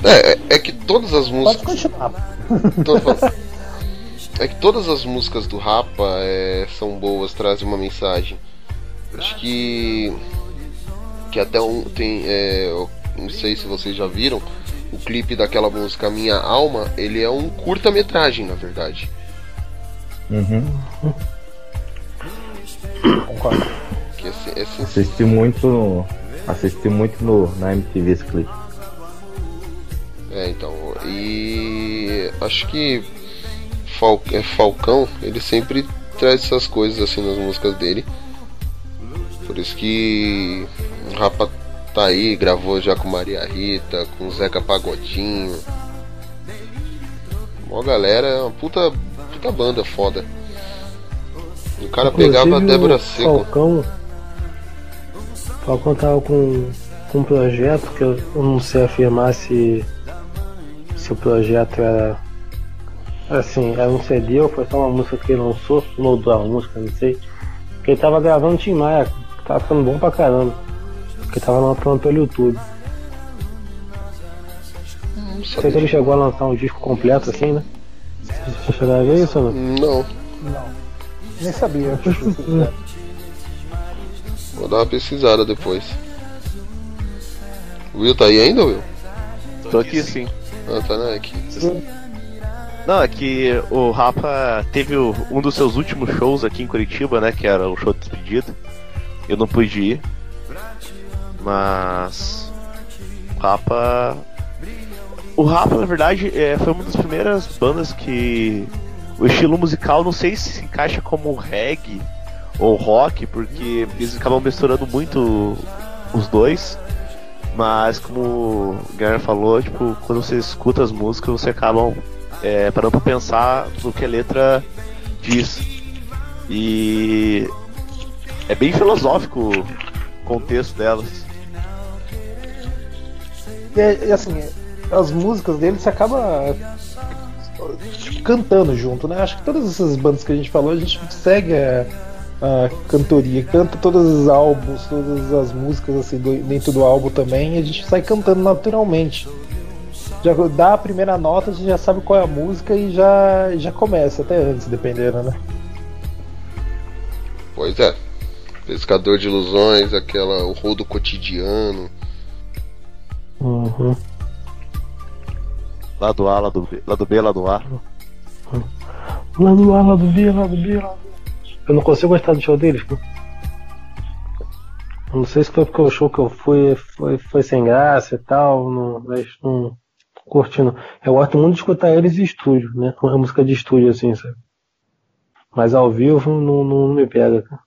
É, é, é que todas as músicas. Pode continuar. Tô falando. É que todas as músicas do Rapa é, são boas, trazem uma mensagem. Acho que. Que até um. Tem. é, eu não sei se vocês já viram. O clipe daquela música Minha Alma, ele é um curta-metragem, na verdade. Uhum. Concordo. Que é, é Assisti muito no. Assisti muito no, na MTV esse clipe. É, então. E acho que Fal- é, Falcão, ele sempre traz essas coisas assim nas músicas dele. Por isso que o Rapa tá aí, gravou já com Maria Rita, com Zeca Pagodinho. Mó galera, é uma puta, puta banda foda. O cara pegava a Inclusive, Débora o Seco. Falcão. Falcão tava com, com um projeto que eu, eu não sei afirmar se, se o projeto era. Assim, era um CD ou foi só uma música que ele lançou, mudou a música, não sei. Que ele tava gravando Tim Maia, que tava ficando bom pra caramba. Que tava lançando pelo YouTube. Não Não sei se ele chegou a lançar um disco completo assim, né? Você chegou a ver isso ou não? Não. Nem sabia. Vou dar uma pesquisada depois. Will tá aí ainda, Will? Tô aqui sim. Ah, tá né, aqui. Não, é que o Rapa teve o- um dos seus últimos shows aqui em Curitiba, né? Que era o show de despedida. Eu não pude ir. Mas. O Rapa. O Rapa, na verdade, é, foi uma das primeiras bandas que. O estilo musical não sei se se encaixa como reggae ou rock, porque eles acabam misturando muito os dois. Mas como o Guilherme falou, tipo, quando você escuta as músicas, você acaba é, parando pensar no que a letra diz. E é bem filosófico o contexto delas. E, é- e, assim, as músicas dele você acaba cantando junto, né? Acho que todas essas bandas que a gente falou, a gente segue a, a cantoria, canta todos os álbuns, todas as músicas assim do- dentro do álbum também, e a gente sai cantando naturalmente. Já dá a primeira nota, a gente já sabe qual é a música e já, já começa, até antes, dependendo, né? Pois é. Pescador de ilusões, aquela. O rodo cotidiano. Uhum. Lado A, lado B, lado B, lado A. Lá do A, lá do B, lá do B, lá do Eu não consigo gostar do show deles, pô. Eu Não sei se foi porque o show que eu fui foi, foi sem graça e tal, não, mas não curtindo. Eu gosto muito de escutar eles em estúdio, né? Com a música de estúdio assim, sabe? Mas ao vivo não, não, não me pega, cara.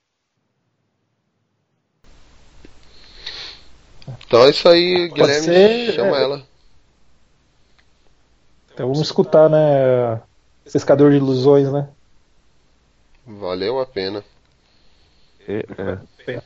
Então é isso aí, Pode Guilherme. ser, chama é. ela. Então vamos escutar, né? Pescador de ilusões, né? Valeu a pena. E- é.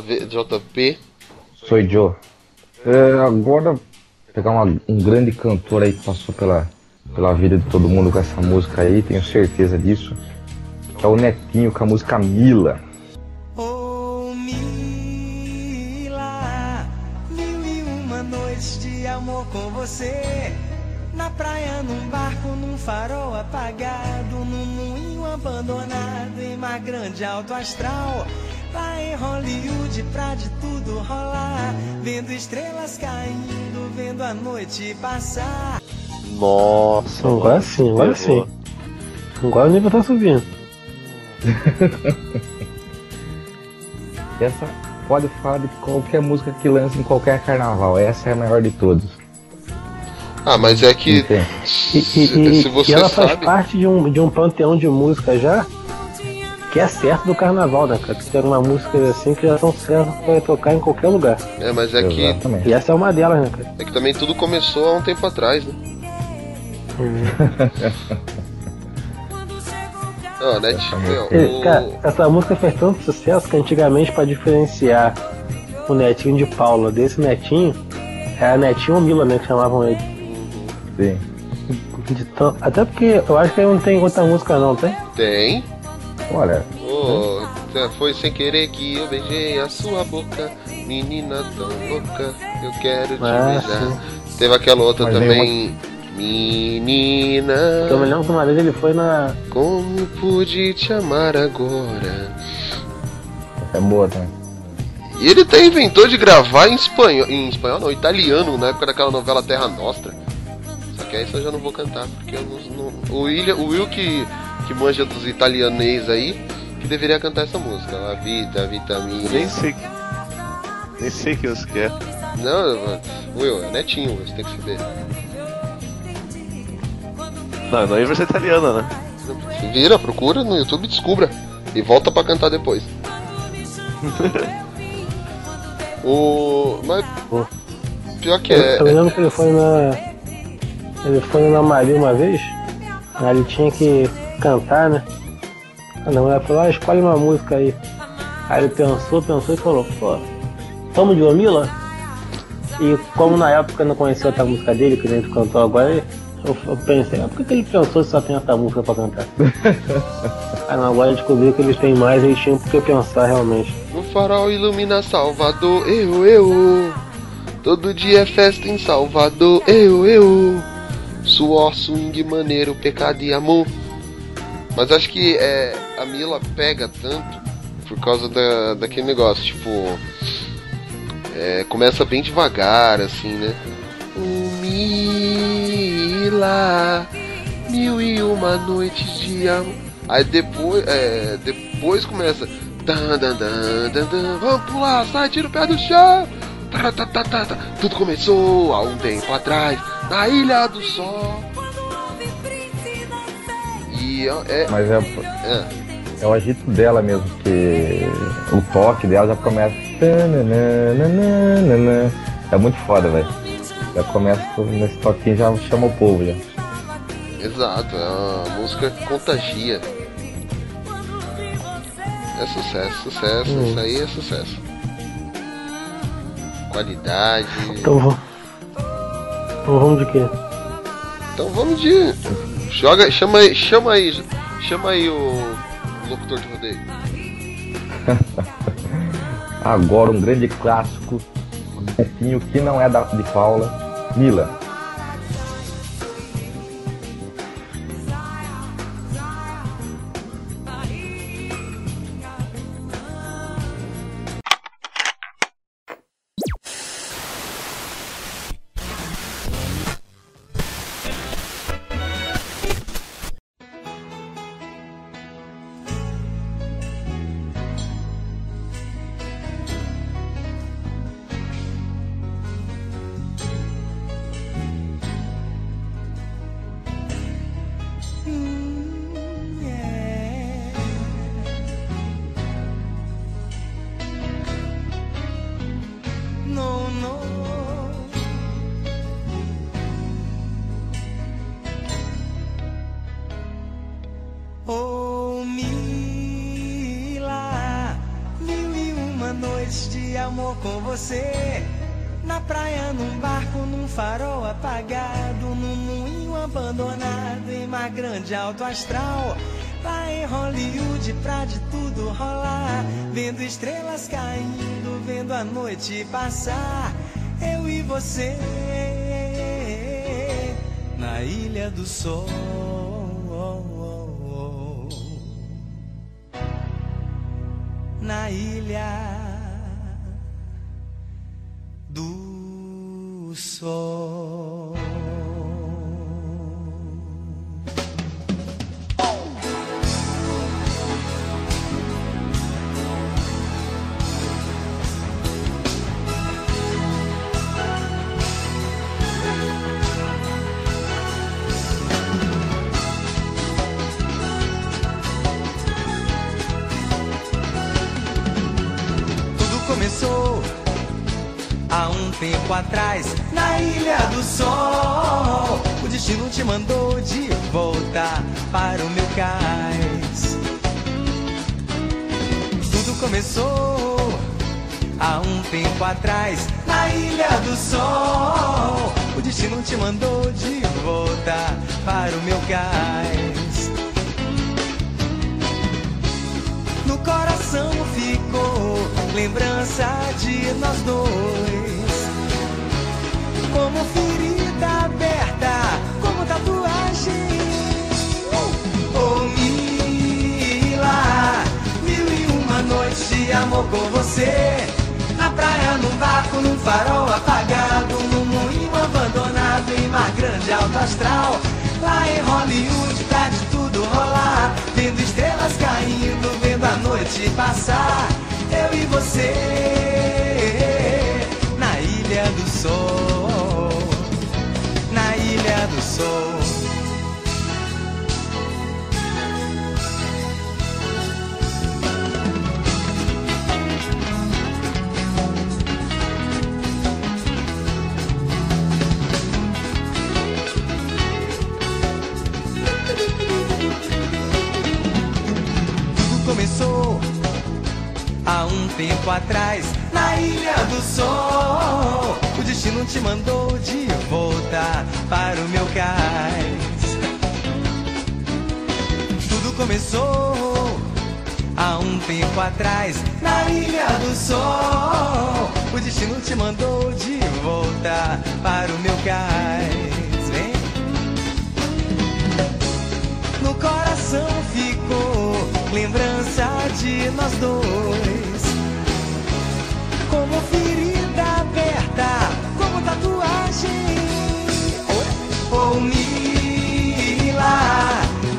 JV, JP. Sou Joe. É, agora, pegar uma- um grande cantor aí que passou pela, pela vida de todo mundo com essa música aí, tenho certeza disso. Que é o Netinho com a música Mila. Oh, Mila, mil e uma noites de amor com você. Na praia, num barco, num farol apagado, num moinho abandonado, em mar grande alto astral. Lá em Hollywood, pra de tudo rolar, vendo estrelas caindo, vendo a noite passar. Nossa, Agora sim, agora sim. Agora o nível tá subindo. Essa pode falar de qualquer música que lança em qualquer carnaval. Essa é a maior de todos. Ah, mas é que. Entende? E, Se, e- e- se você e ela faz sabe. parte de um, de um panteão de música já que é certo do carnaval, né, cara? Que tem uma música assim que já são certas pra tocar em qualquer lugar. É, mas é que. E essa é uma delas, né, cara? é que também tudo começou há um tempo atrás, né? Ó, né, tipo, meu, o- cara, essa música fez tanto sucesso que antigamente pra diferenciar o netinho de Paula desse netinho, era netinho ou Mila, né, que chamavam ele. Sim. De tão- Até porque eu acho que ele não tem outra música não, tem? Tem. Olha, Oh, foi sem querer que eu beijei a sua boca, menina tão louca, eu quero te Ah, beijar. Teve aquela outra Mas também. Menina, Eu me lembro que uma vez ele foi na. como pude te amar agora? essa é boa também. E ele até inventou de gravar em espanhol, em espanhol não, italiano, na época daquela novela Terra Nostra. Só que essa eu já não vou cantar, porque eu não. não- o, William, o Will que, que manja dos italianês aí, que deveria cantar essa música. A vida, a vitamina. Nem sei que. Nem sei que você quer. Não, Will, é netinho, você tem que saber. Não, não é versão italiana, né? Se vira, procura no YouTube, descubra. E volta pra cantar depois. o. Mas. Pô. Pior que Eu, é. eu me lembro que ele foi na. Ele foi na Maria uma vez. Aí ele tinha que cantar, né? A mulher falou, ah, escolhe uma música aí. Aí ele pensou, pensou e falou, pô, vamos de Omila? E como na época eu não conhecia outra música dele, que a gente cantou agora, eu, eu pensei, ah, por que, que ele pensou se só tem essa música pra cantar? Aí não, agora eu descobri que eles têm mais e eles tinham por que pensar realmente. O farol ilumina Salvador, eu, eu. Todo dia é festa em Salvador, eu, eu. Suor, swing, maneiro, pecado e amor. Mas acho que é, a Mila pega tanto por causa da, daquele negócio, tipo. é, começa bem devagar, assim, né? O Mila, mil e uma noites de amor. Aí depois, é, depois começa. Dan, dan, dan, dan, dan, vamos pular, sai, tira o pé do chão. Tá, tá, tá. Tudo começou há um tempo atrás, na Ilha do Sol. E é. Mas é, é, é o agito dela mesmo, que o toque dela já começa. É muito foda, velho. Já começa nesse toquinho já chama o povo já. exato, é uma música que contagia. É sucesso, sucesso, Hum. isso aí é sucesso. Qualidade. Então vamos. Então vamos de quê? Então vamos de. Joga, chama aí, chama aí, chama aí o locutor de rodeio. Agora um grande clássico, um netinho que não é da, de Paula, Mila. Sol. Na ilha do sol. Tempo atrás na Ilha do Sol. O destino te mandou de volta para o meu cais. Tudo começou há um tempo atrás na Ilha do Sol. O destino te mandou de volta para o meu cais. No coração ficou lembrança de nós dois. Como ferida aberta, como tatuagem. Oh, Mila, mil e uma noites de amor com você. Na praia, num barco, num farol apagado, num moinho abandonado, em mar grande, alto astral. Lá em Hollywood, pra de tudo rolar, vendo estrelas caindo, vendo a noite passar. Eu e você na ilha do sol, do sol. Tudo começou há um tempo atrás na Ilha do Sol. O destino te mandou de volta para o meu cais. Tudo começou há um tempo atrás na Ilha do Sol. O destino te mandou de volta para o meu cais. Vem. No coração fica lembrança de nós dois. Como ferida aberta, como tatuagem. Ou Mila,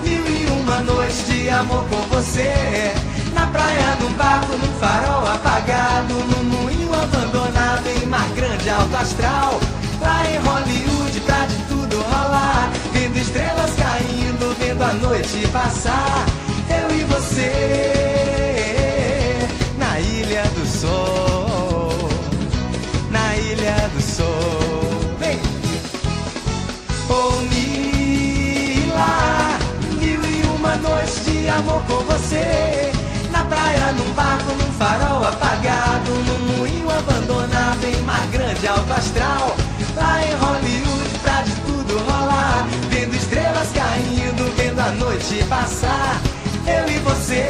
mil e uma noites de amor com você. Na praia, num barco, num farol apagado, num moinho abandonado em mar grande, alto astral. Lá em Hollywood, pra de tudo rolar. Vendo estrelas caindo, vendo a noite passar. Eu e você, amor com você. Na praia, num barco, num farol apagado, num moinho abandonado em mar grande, alto astral. Lá em Hollywood, pra de tudo rolar. Vendo estrelas caindo, vendo a noite passar. Eu e você,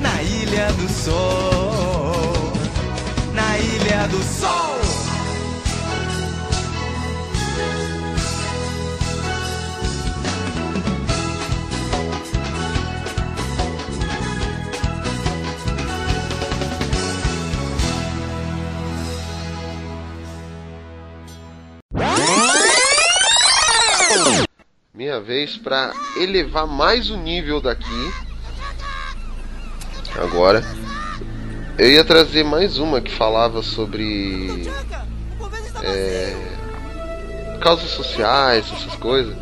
na Ilha do Sol. Na Ilha do Sol. Minha vez pra elevar mais o nível daqui. Agora. Eu ia trazer mais uma que falava sobre. É, causas sociais, essas coisas.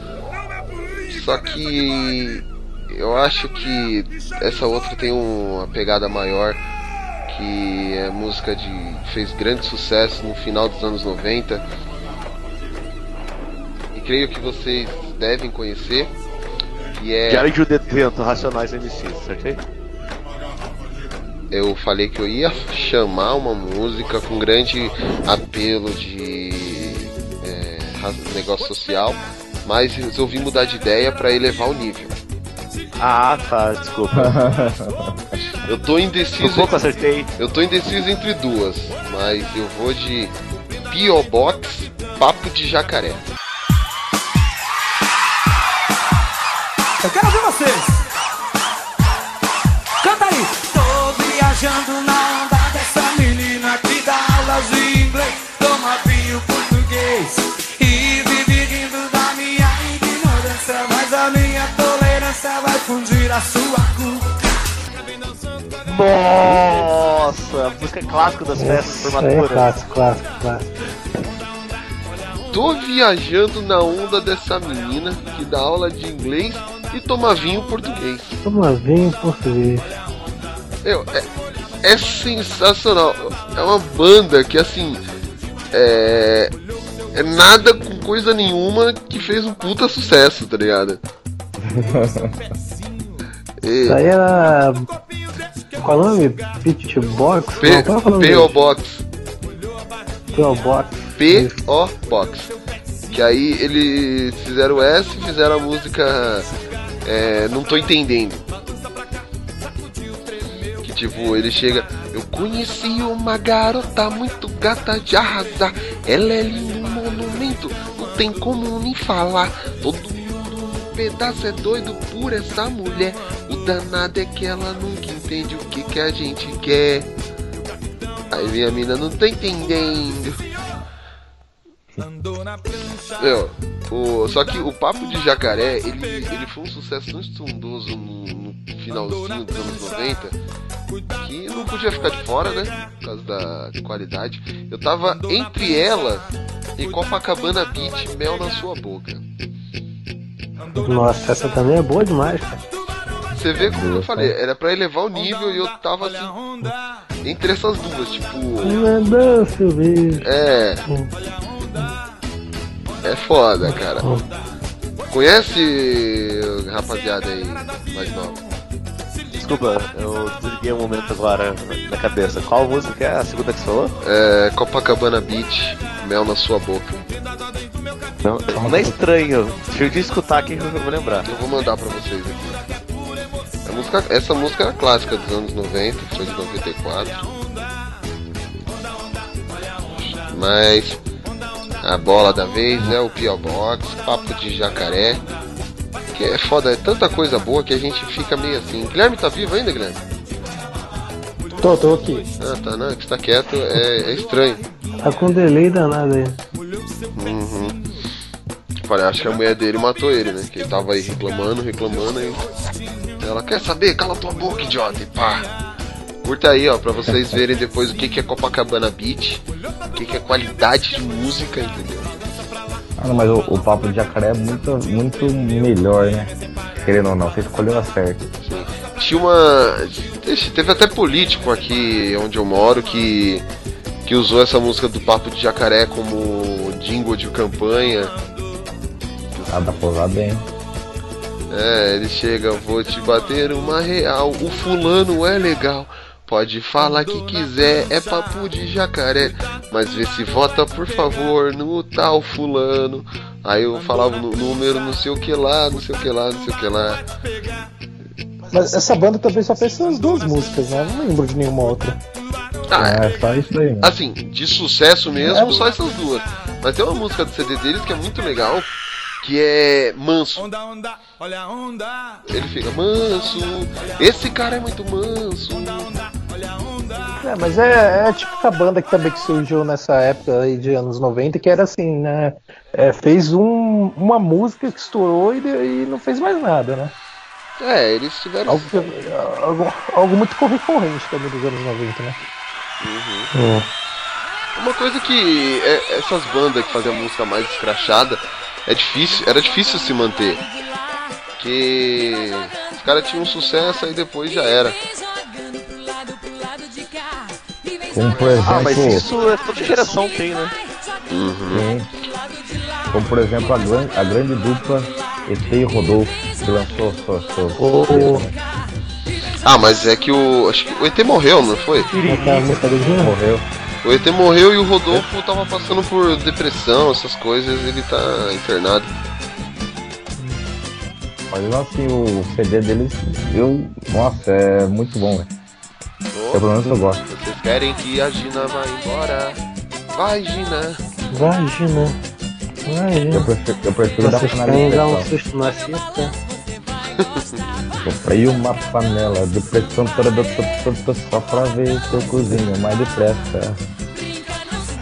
Só que. Eu acho que essa outra tem um- uma pegada maior. Que é música de. fez grande sucesso no final dos anos 90 e creio que vocês devem conhecer, que é Diário de um Detento, Racionais MC, eu falei que eu ia chamar uma música com grande apelo de é, negócio social, mas resolvi mudar de ideia para elevar o nível. Ah, tá, desculpa. Eu tô indeciso, pouco acertei. eu tô indeciso entre duas, mas eu vou de P.O. Box, Papo de Jacaré. Sua culpa. Nossa, música clássica das festas Isso aí é formaturas. clássico, clássico, clássico. Tô viajando na onda dessa menina que dá aula de inglês e toma vinho português. Toma vinho português. Meu, é, é sensacional. É uma banda que assim. É. É nada com coisa nenhuma que fez um puta sucesso, tá ligado? Isso aí era. Qual é o nome? Pitchbox? P- Não, qual é o? P.O. Box. P.O. Box. P.O. Box. Que aí eles fizeram essa e fizeram a música. é, não tô entendendo. Que tipo, ele chega. Eu conheci uma garota muito gata de arrasar. Ela é linda, um monumento, não tem como nem falar. Todo mundo no pedaço é doido por essa mulher. O danado é que ela nunca entende o que, que a gente quer. Aí minha mina não tá entendendo. Meu, o, só que o Papo de Jacaré, ele, ele foi um sucesso tão estrondoso no, no finalzinho dos anos 90 que não podia ficar de fora, né? Por causa da qualidade. Eu tava entre ela e Copacabana Beach, Mel na Sua Boca. Nossa, essa também é boa demais, cara. Você vê como eu falei, era pra elevar o nível e eu tava assim, entre essas duas, tipo, Mandou, Silvio. é. É foda, cara. Conhece, rapaziada aí, mais nova? Desculpa, eu desliguei um momento agora na cabeça. Qual música é a segunda que você falou? É, Copacabana Beach, Mel na Sua Boca. Não, não é estranho. Deixa eu de escutar aqui que eu vou lembrar. Eu vou mandar pra vocês aqui. A música, essa música era clássica dos anos 90, foi de 94. Mas a bola da vez é o P.O. Box, Papo de Jacaré, que é foda, é tanta coisa boa que a gente fica meio assim. Guilherme tá vivo ainda, Guilherme? Tô, tô aqui. Ah, tá, não, que você tá quieto é, é estranho. Tá com delay danado aí. Uhum. Falei, acho que a mulher dele matou ele, né? Que ele tava aí reclamando, reclamando e. Ela quer saber? Cala tua boca, idiota, e pá. Curta aí, ó, pra vocês verem depois o que, que é Copacabana Beach, o que, que é qualidade de música, entendeu? Ah, não, mas o, o papo de jacaré é muito, muito melhor, né? Querendo ou não, você escolheu a certa. Sim. Tinha uma. Teve até político aqui onde eu moro que. que usou essa música do Papo de Jacaré como jingle de campanha. Ah, dá pra usar bem. É, ele chega, vou te bater uma real, o fulano é legal. Pode falar que quiser, é papo de jacaré. Mas vê se vota, por favor, no tal fulano. Aí eu falava no número, não sei o que lá, não sei o que lá, não sei o que lá. Mas essa banda também só fez essas duas músicas, né? Eu não lembro de nenhuma outra. Ah, É, só isso aí, né? assim, de sucesso mesmo, só essas duas. Mas tem uma música do CD deles que é muito legal, que é Manso. Ele fica manso, esse cara é muito manso. É, mas é, é a típica banda que também que surgiu nessa época aí de anos 90, que era assim, né? É, fez um, uma música que estourou e, e não fez mais nada, né? É, eles tiveram. Algo, que- algo, algo muito recorrente também dos anos 90, né? Uhum. Uma coisa que é- essas bandas que faziam música mais escrachada é difícil, era difícil se manter. Porque os caras tinham sucesso e depois já era. Como por exemplo. Ah, mas isso é toda geração tem, né? Uhum. Sim. Como por exemplo a, gran, a grande dupla ET e Rodolfo, que lançou sua. sua, O- Ah, mas é que o. Acho que o ET morreu, não foi? Morreu. O ET morreu e o Rodolfo tava passando por depressão, essas coisas, ele tá internado. Mas assim, o CD deles, eu. Nossa, é muito bom, velho. Eu, pelo menos eu gosto. Vocês querem que a Gina vá embora? Vai, Gina. Vai, Gina. Vai, Eu Gina. prefiro, eu prefiro dar um susto na cesta? Comprei uma panela de pressão só pra ver se eu cozinho mais depressa.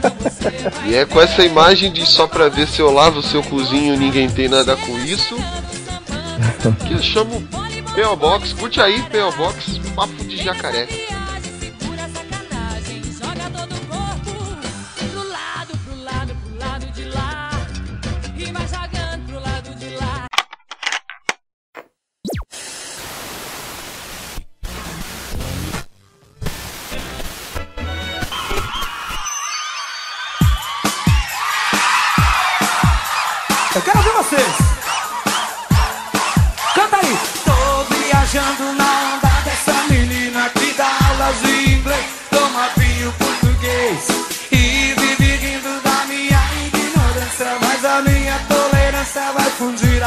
E é com essa imagem de só pra ver se eu lavo o seu cozinho ninguém tem nada com isso. Que eu chamo PO Box. Curte aí, PO Box, papo de jacaré.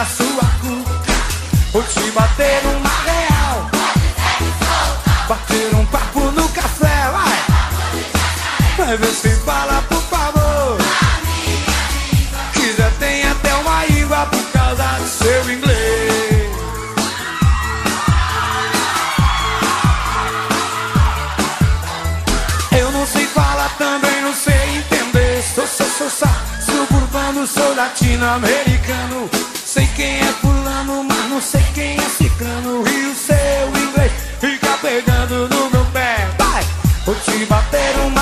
Sua. Vou te bater uma real, bater um papo no café, vai. Vai ver se fala, por favor. Que já tem até uma língua por causa do seu inglês. Eu não sei falar também, não sei entender. Sou, sou, sou, sou suburbano, sou latino-americano. Não sei quem é ciclano. E o seu inglês fica pegando no meu pé. Vai, vou te bater uma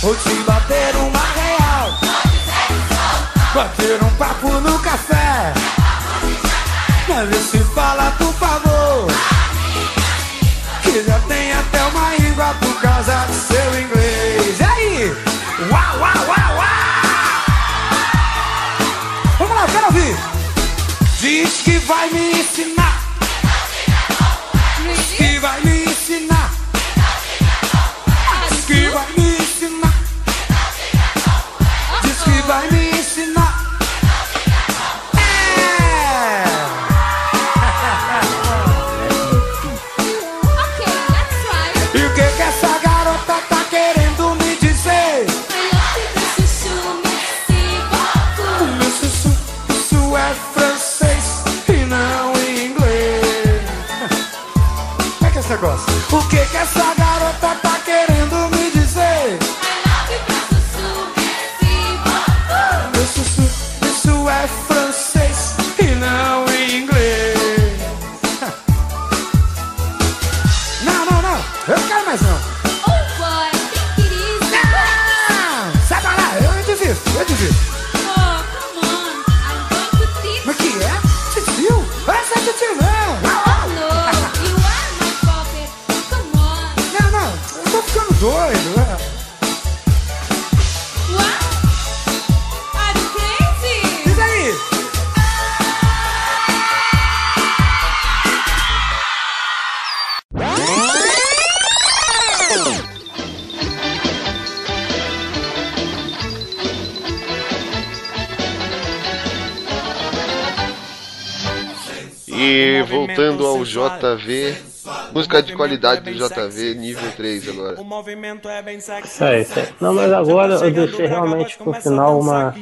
Vou te bater uma real. Bater um papo no café. Mas se fala, por favor. Ao JV, música de qualidade do JV, nível 3 agora. Isso aí, isso aí. Não, mas agora eu deixei realmente pro final uma,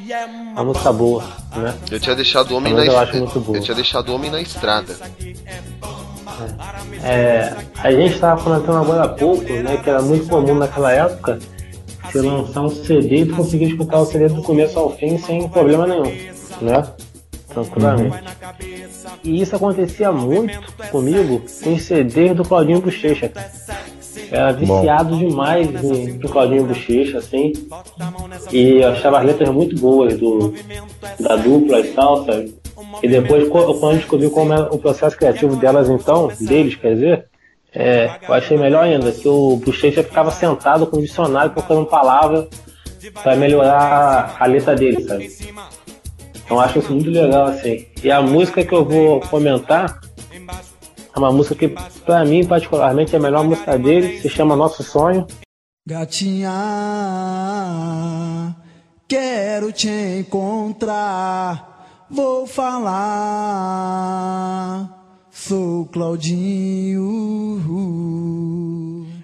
uma música boa, né? Eu tinha deixado o homem na eu estrada. muito boa. Eu tinha deixado o homem na estrada. É, a gente estava comentando agora há pouco, né, que era muito comum naquela época você lançar um CD e conseguir escutar o CD do começo ao fim sem problema nenhum, né? Tranquilamente. E isso acontecia muito comigo com CDs do Claudinho Bochecha, era viciado demais em, em Claudinho Bochecha, assim. E eu achava as letras muito boas do, da dupla e tal, sabe? E depois, quando eu descobri como é o processo criativo delas, então, deles, quer dizer, é, eu achei melhor ainda, que o Bochecha ficava sentado com o dicionário procurando palavra para melhorar a letra dele, sabe? Eu acho isso muito legal, assim. E a música que eu vou comentar é uma música que, pra mim, particularmente, é a melhor música dele, se chama Nosso Sonho. Gatinha, quero te encontrar. Vou falar. Sou Claudinho.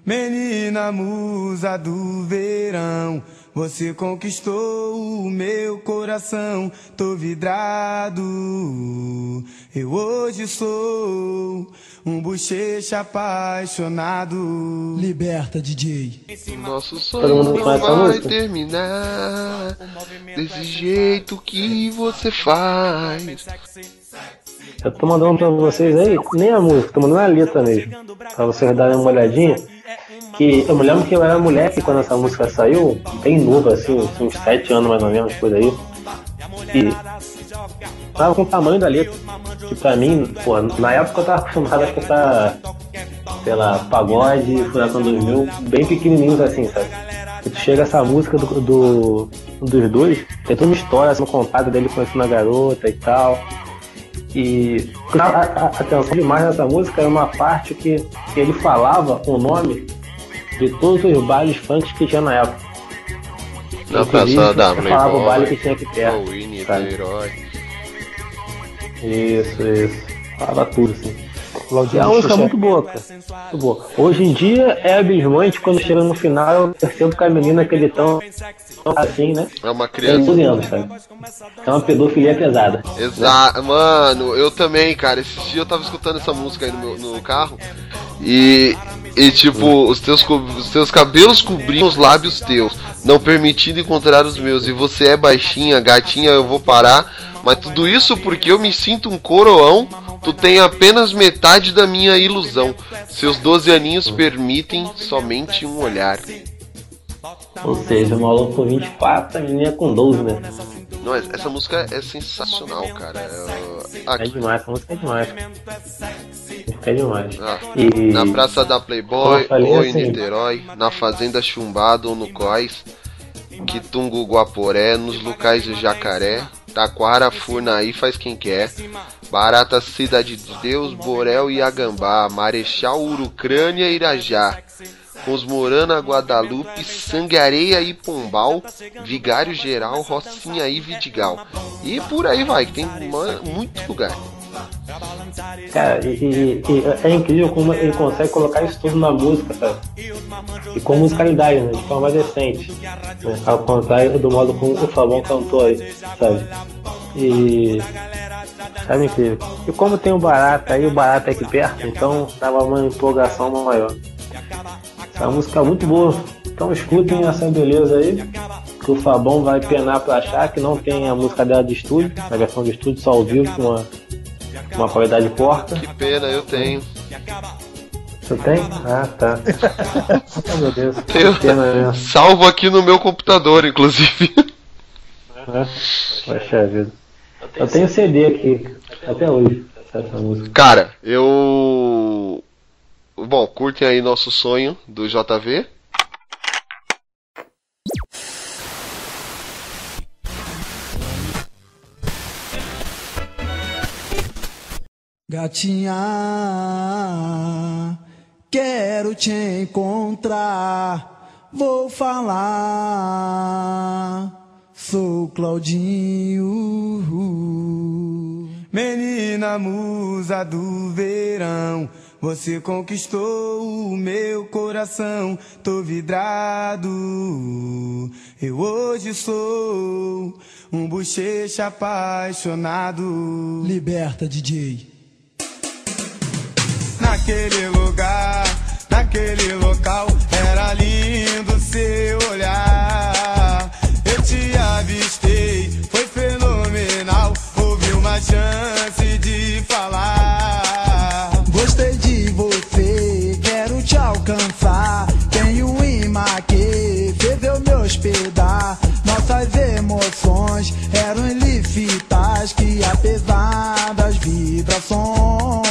Menina musa do verão. Você conquistou o meu coração, tô vidrado. Eu hoje sou um bochecha apaixonado. Liberta, DJ. Nosso sonho a vai terminar desse jeito que você faz. Eu tô mandando pra vocês aí, nem a música, tô mandando a letra mesmo. Pra vocês darem uma olhadinha. Que eu me lembro que eu era moleque quando essa música saiu, bem novo assim, uns 7 anos mais ou menos, por aí. E tava com o tamanho da letra. Que pra mim, pô, na época eu tava acostumado a escutar, sei lá, pagode, Furacão 2000, bem pequenininhos assim, sabe? E tu chega essa música do, do- dos dois, tem toda uma história, assim, contada dele conhecendo a garota e tal. E a, a, a atenção demais nessa música é uma parte que, que ele falava o nome de todos os bailes funk que tinha na época. Na praça da falava o baile que tinha aqui perto. Winnie. Isso, isso. Falava tudo, assim. Claudinho é uma música muito boa, cara. Muito boa. Hoje em dia é abismante quando chega no final eu percebo que a menina que ele tão assim, né? É uma Tem criança. 12 anos, sabe? É uma pedofilia pesada. Exato, mano, eu também, cara. Esse dia eu tava escutando essa música aí no, meu, no carro e, e tipo, os teus, os teus cabelos cobriam os lábios teus, não permitindo encontrar os meus. E você é baixinha, gatinha, eu vou parar. Mas tudo isso porque eu me sinto um coroão. Tu tem apenas metade da minha ilusão. Seus 12 aninhos permitem somente um olhar. Ou seja, o maluco com 24, a menina com 12, né? Não, essa música é sensacional, cara. É, É demais, essa música é demais. É demais. Ah, E Na Praça da Playboy, ou em assim- Niterói, na Fazenda Chumbado ou no Cós, Quitungo Guaporé, nos locais de Jacaré, Taquara, Furnaí faz quem quer, Barata Cidade de Deus, Borel e Agambá, Marechal Urucrânia e Irajá, Cosmorana, Guadalupe, Sangareia e Pombal, Vigário Geral, Rocinha e Vidigal. E por aí vai, que tem muito lugar. Cara, e, e- e é incrível como ele consegue colocar isso tudo na música, sabe? E com musicalidade, né? De forma decente. Né? Ao contrário do modo como o Fabão cantou aí, sabe? E. Sabe incrível. E como tem o Barata aí, o Barata é aqui perto, então tava uma empolgação maior. Essa música é muito boa. Então escutem essa beleza aí. Que o Fabão vai penar pra achar que não tem a música dela de estúdio, a versão de estúdio só ao vivo com uma, uma qualidade porca. Que pena, eu tenho. Você tem? Ah, tá. oh, meu Deus. Que pena mesmo. Salvo aqui no meu computador, inclusive. né? Poxa vida. Eu tenho CD aqui, até hoje, essa música. Cara, eu. Bom, curtem aí nosso sonho do JV. Gatinha, quero te encontrar. Vou falar. Sou Claudinho. Menina musa do verão. Você conquistou o meu coração. Tô vidrado. Eu hoje sou um bochecha apaixonado. Liberta, DJ. Naquele lugar, naquele local, era lindo seu olhar. Eu te avistei, foi fenomenal. Houve uma chance de falar. Você, quero te alcançar. Tenho imã que eu me hospedar. Nossas emoções eram ilícitas que apesar das vibrações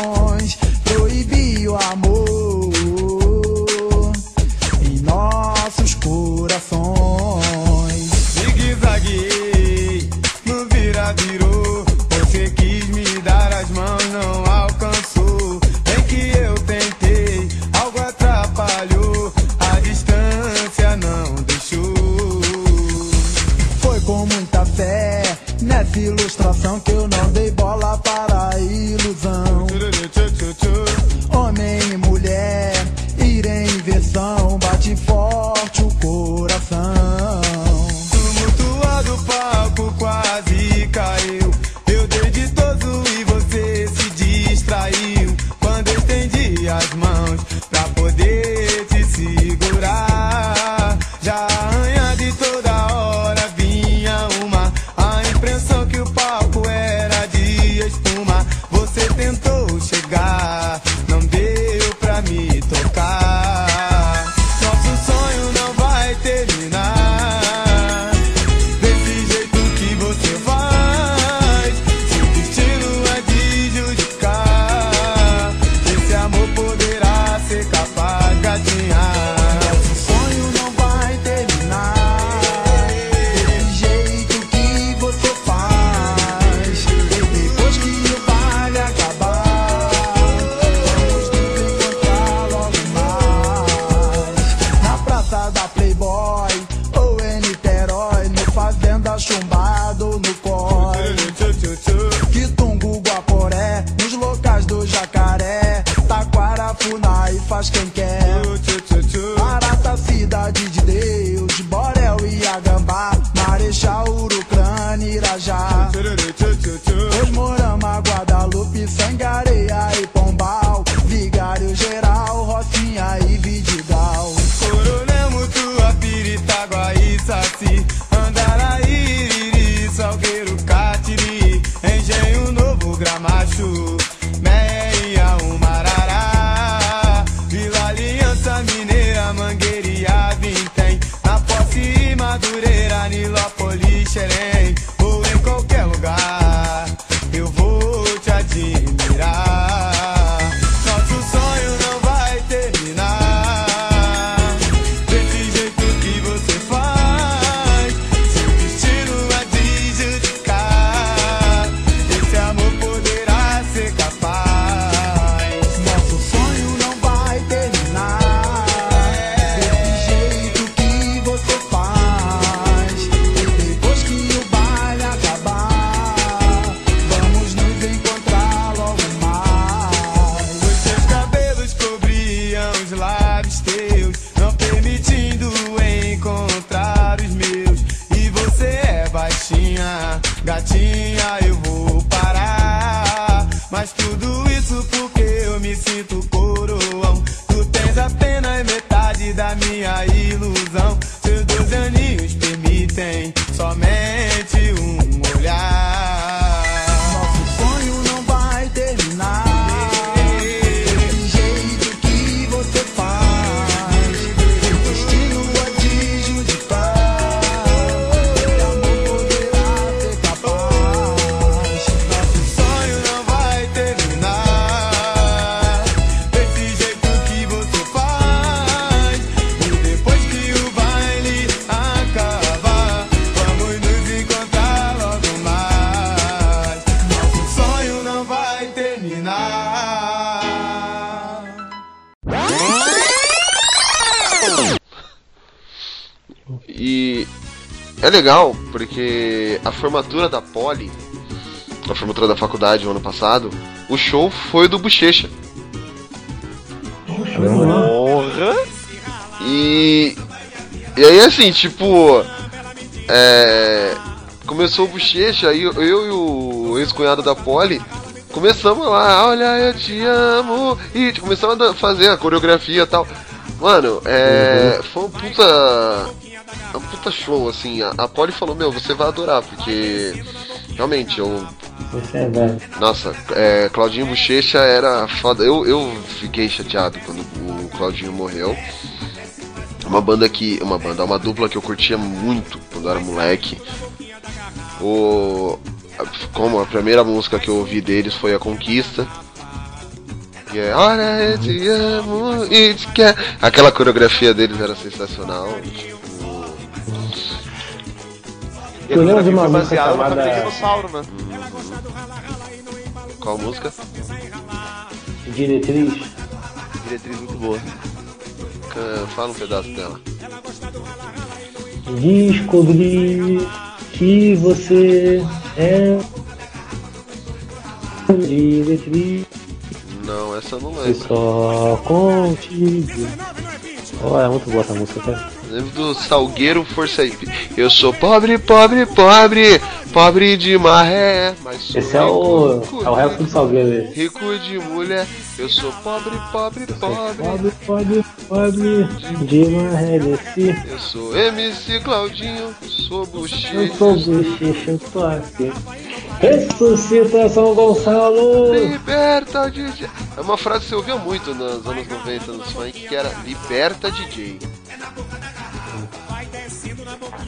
formatura da faculdade no ano passado, o show foi do Bochecha. Porra! E. E aí assim, tipo. É. Começou o bochecha, aí eu eu e o ex-cunhado da Poli começamos lá, olha, eu te amo. E tipo, começamos a fazer a coreografia e tal. Mano, é. Foi um puta. Um puta show, assim. A, a Poli falou, meu, você vai adorar, porque. Realmente, eu É nossa, é, Claudinho Bochecha era foda. Eu, eu fiquei chateado quando o Claudinho morreu. Uma banda que. Uma banda, uma dupla que eu curtia muito quando era moleque. O. Como a primeira música que eu ouvi deles foi A Conquista. E é, olha, eu te amo e te quero. Aquela coreografia deles era sensacional. E Eu lembro de uma foi música baseada no chamada- Dinossauro, né? qual música? Diretriz. Diretriz muito boa. Fala um pedaço dela. Descobri que você é diretriz Não, essa eu não e lembro. só contigo. Oh, é muito boa essa música, cara. Lembro do Salgueiro Força Hip. Eu sou pobre, pobre, pobre, pobre de maré, mas sou Esse é o, rico, é o resto do Salgueiro. esse. rico de mulher. Eu sou pobre, pobre, pobre. Pobre, pobre, pobre de maré desci. Eu sou MC Claudinho, sou Eu bochecha. sou bochecha, eu tô aqui. Ressuscita São Gonçalo! Liberta DJ. É uma frase que você ouvia muito nos anos 90 nos funk, que era Liberta DJ.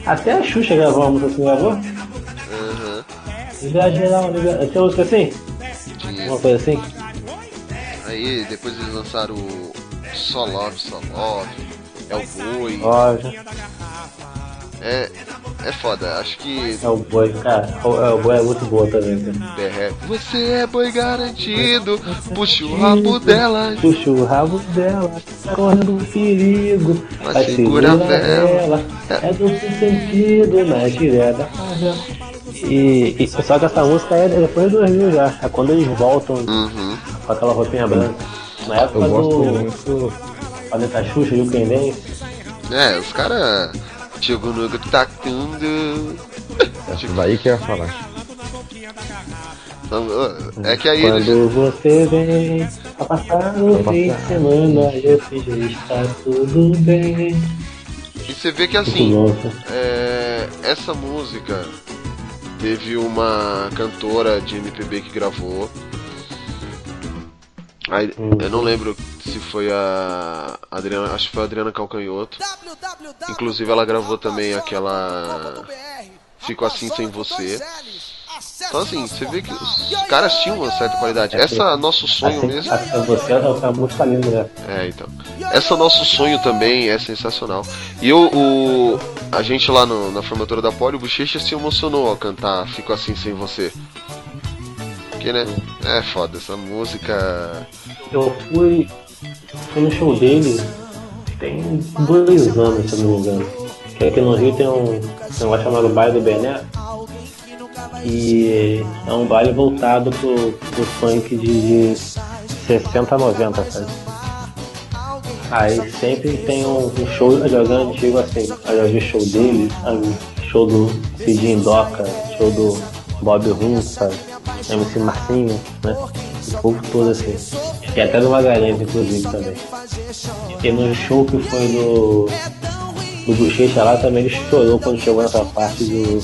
Até a Xuxa gravou uma música assim, gravou? Aham. Liga geral, liga. Tem música assim? tinha. Uma coisa assim? Aí depois eles lançaram o Só Love, Só Love, É o Boi. Ó, já- É, é foda, acho que é o boi, cara. O, é, o boi é muito boa também, cara. BR. Você é boi garantido, puxa o rabo dela. Puxa o rabo dela, tá correndo um perigo. Mas segura segura ela. ela. É duplo sentido na da favela. E, e só que essa música é depois de 2000 já. É quando eles voltam Uhum. com aquela roupinha branca. Na época Eu gosto do. muito. Planeta Xuxa e o Quem. É, os caras. Chegou no tacando. Essa daí que eu ia falar. É que aí eles. Quando você vem a passar o fim de semana, eu finjo está tudo bem. E você vê que assim. cara. É, essa música teve uma cantora de MPB que gravou. Aí, eu não lembro se foi a Adriana, acho que foi a Adriana Calcanhoto. Inclusive ela gravou também aquela Fico assim sem você. Então assim, você vê que os caras tinham uma certa qualidade. Essa nosso sonho Assim, mesmo. você é uma música linda, né? É, então. Essa nosso sonho também é sensacional. E eu, o, a gente lá no- na formatura da Poli, o Bochecha se emocionou ao cantar Fico Assim Sem Você. Porque, né? É foda, essa música. Eu fui, fui no show dele tem dois anos, se eu não me engano. Que aqui no Rio tem um negócio chamado Baile do Bené. E é um baile voltado pro, pro funk de, de 60 a 90, sabe? Aí sempre tem um, um show alguém antigo assim. Eu vi show dele, show do Cid Indoca, show do Bob Rum, sabe? MC Marcinho, né? O povo todo assim. E até do Magalhães, inclusive, também. E no show que foi do, do Bochecha lá também ele chorou quando chegou nessa parte do.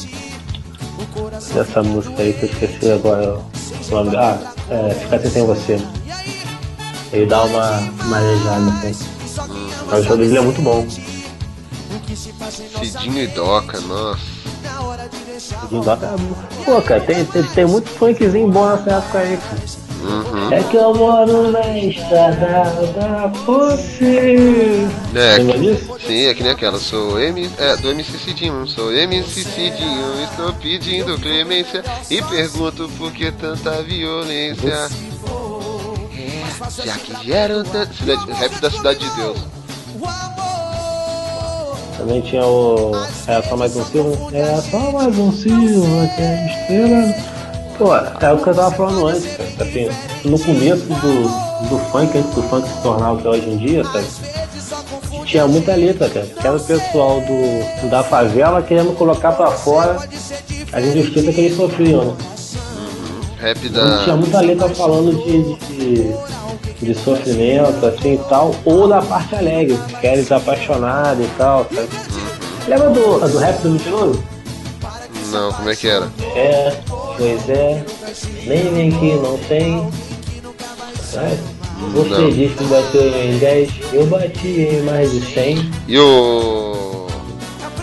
Dessa música aí que eu esqueci agora o nome. Ah, é, Fica Assim Sem Você. Ele dá uma marejada assim. O show dele é muito bom. Cidinho e Doca, nossa. Pô, cara, tem, tem, tem muito funkzinho bom nessa época aí, cara. Uhum. É que eu moro na estrada da você. É, Lembra disso? sim, é que nem aquela. Sou M, é, do MC Cidinho. Sou MC Cidinho. Estou pedindo clemência e pergunto por que tanta violência. Já que geram tanto. Rap da Cidade de Deus. Também tinha o. É só mais um Silva? É só mais um Silva que é estrela. Pô, é o que eu tava falando antes, cara. Assim, no começo do, do funk, antes do funk se tornar o que é hoje em dia, sabe? Tinha muita letra, cara. Que era o pessoal do, da favela querendo colocar pra fora as injustiças que eles sofriam, né? Rap Tinha da. muita letra falando de, de, de sofrimento, assim e tal, ou da parte alegre, que era desapaixonado e tal, sabe? Lembra do, do rap do mentiroso? Não, como é que era? É, pois é, nem vem que não tem. Sabe? Você Não. diz que bateu em 10, eu bati em mais de 100. E o. Como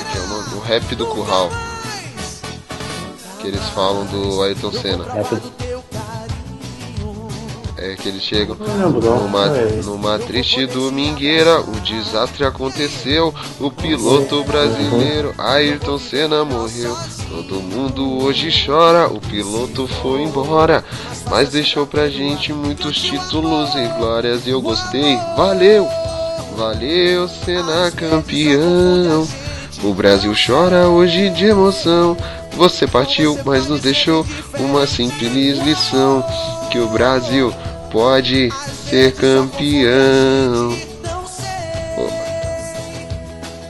é que é o nome? O rap do Curral. Que eles falam do Ayrton Senna. É que eles chegam lembro, numa, É. numa triste domingueira, o desastre aconteceu, o piloto brasileiro Ayrton Senna morreu. Todo mundo hoje chora, o piloto foi embora, mas deixou pra gente muitos títulos e glórias e eu gostei. Valeu, valeu Senna campeão. O Brasil chora hoje de emoção. Você partiu, mas nos deixou uma simples lição que o Brasil pode ser campeão. Pô,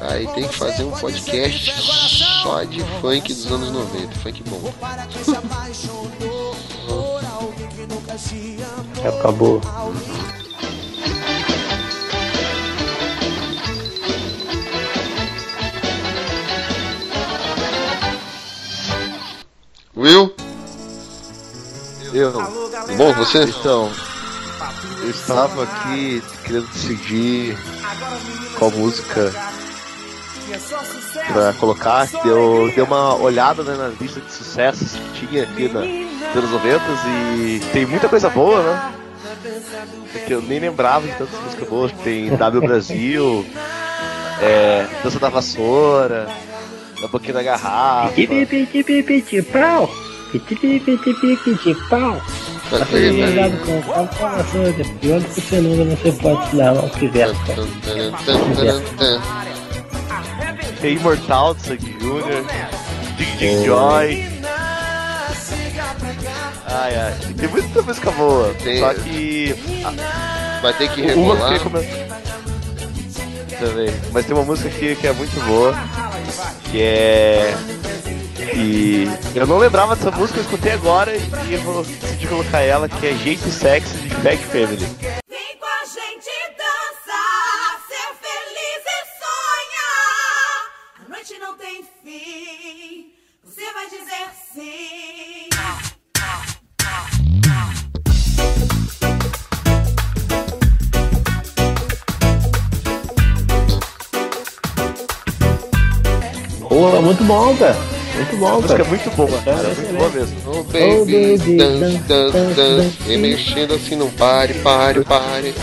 Aí tem que fazer um podcast só de funk dos anos 90, funk bom. Acabou. Will? Eu. Bom, você? Então, eu estava aqui querendo decidir qual música pra colocar. Eu dei uma olhada né, na lista de sucessos que tinha aqui na, anos 90 e tem muita coisa boa, né? É que eu nem lembrava de tantas músicas boas. Tem W Brasil, é, Dança da Vassoura, Da Boquinha da Garrafa. pau. pau. Com com coração, é pior do que cenoura, você pode se dar o que vier, cara. Tem Imortal do Sangue Jr., Dig Dig Joy. Ai, ai. Tem muita música boa. Tem- Só que. Vai ter que Também. Mas tem uma música aqui que é muito boa. Que é. E eu não lembrava dessa música, eu escutei agora e eu vou decidir colocar ela, que é Jeito Sexy de Fag Family. Vem com a gente dançar, ser feliz e sonhar. A noite não tem fim, você vai dizer sim. Pô, muito bom, cara. Muito A bom, música é muito boa, cara, é muito boa mesmo. Oh Oh, baby, baby, dance, dance, dance. Vem mexendo assim, não pare, pare, pare.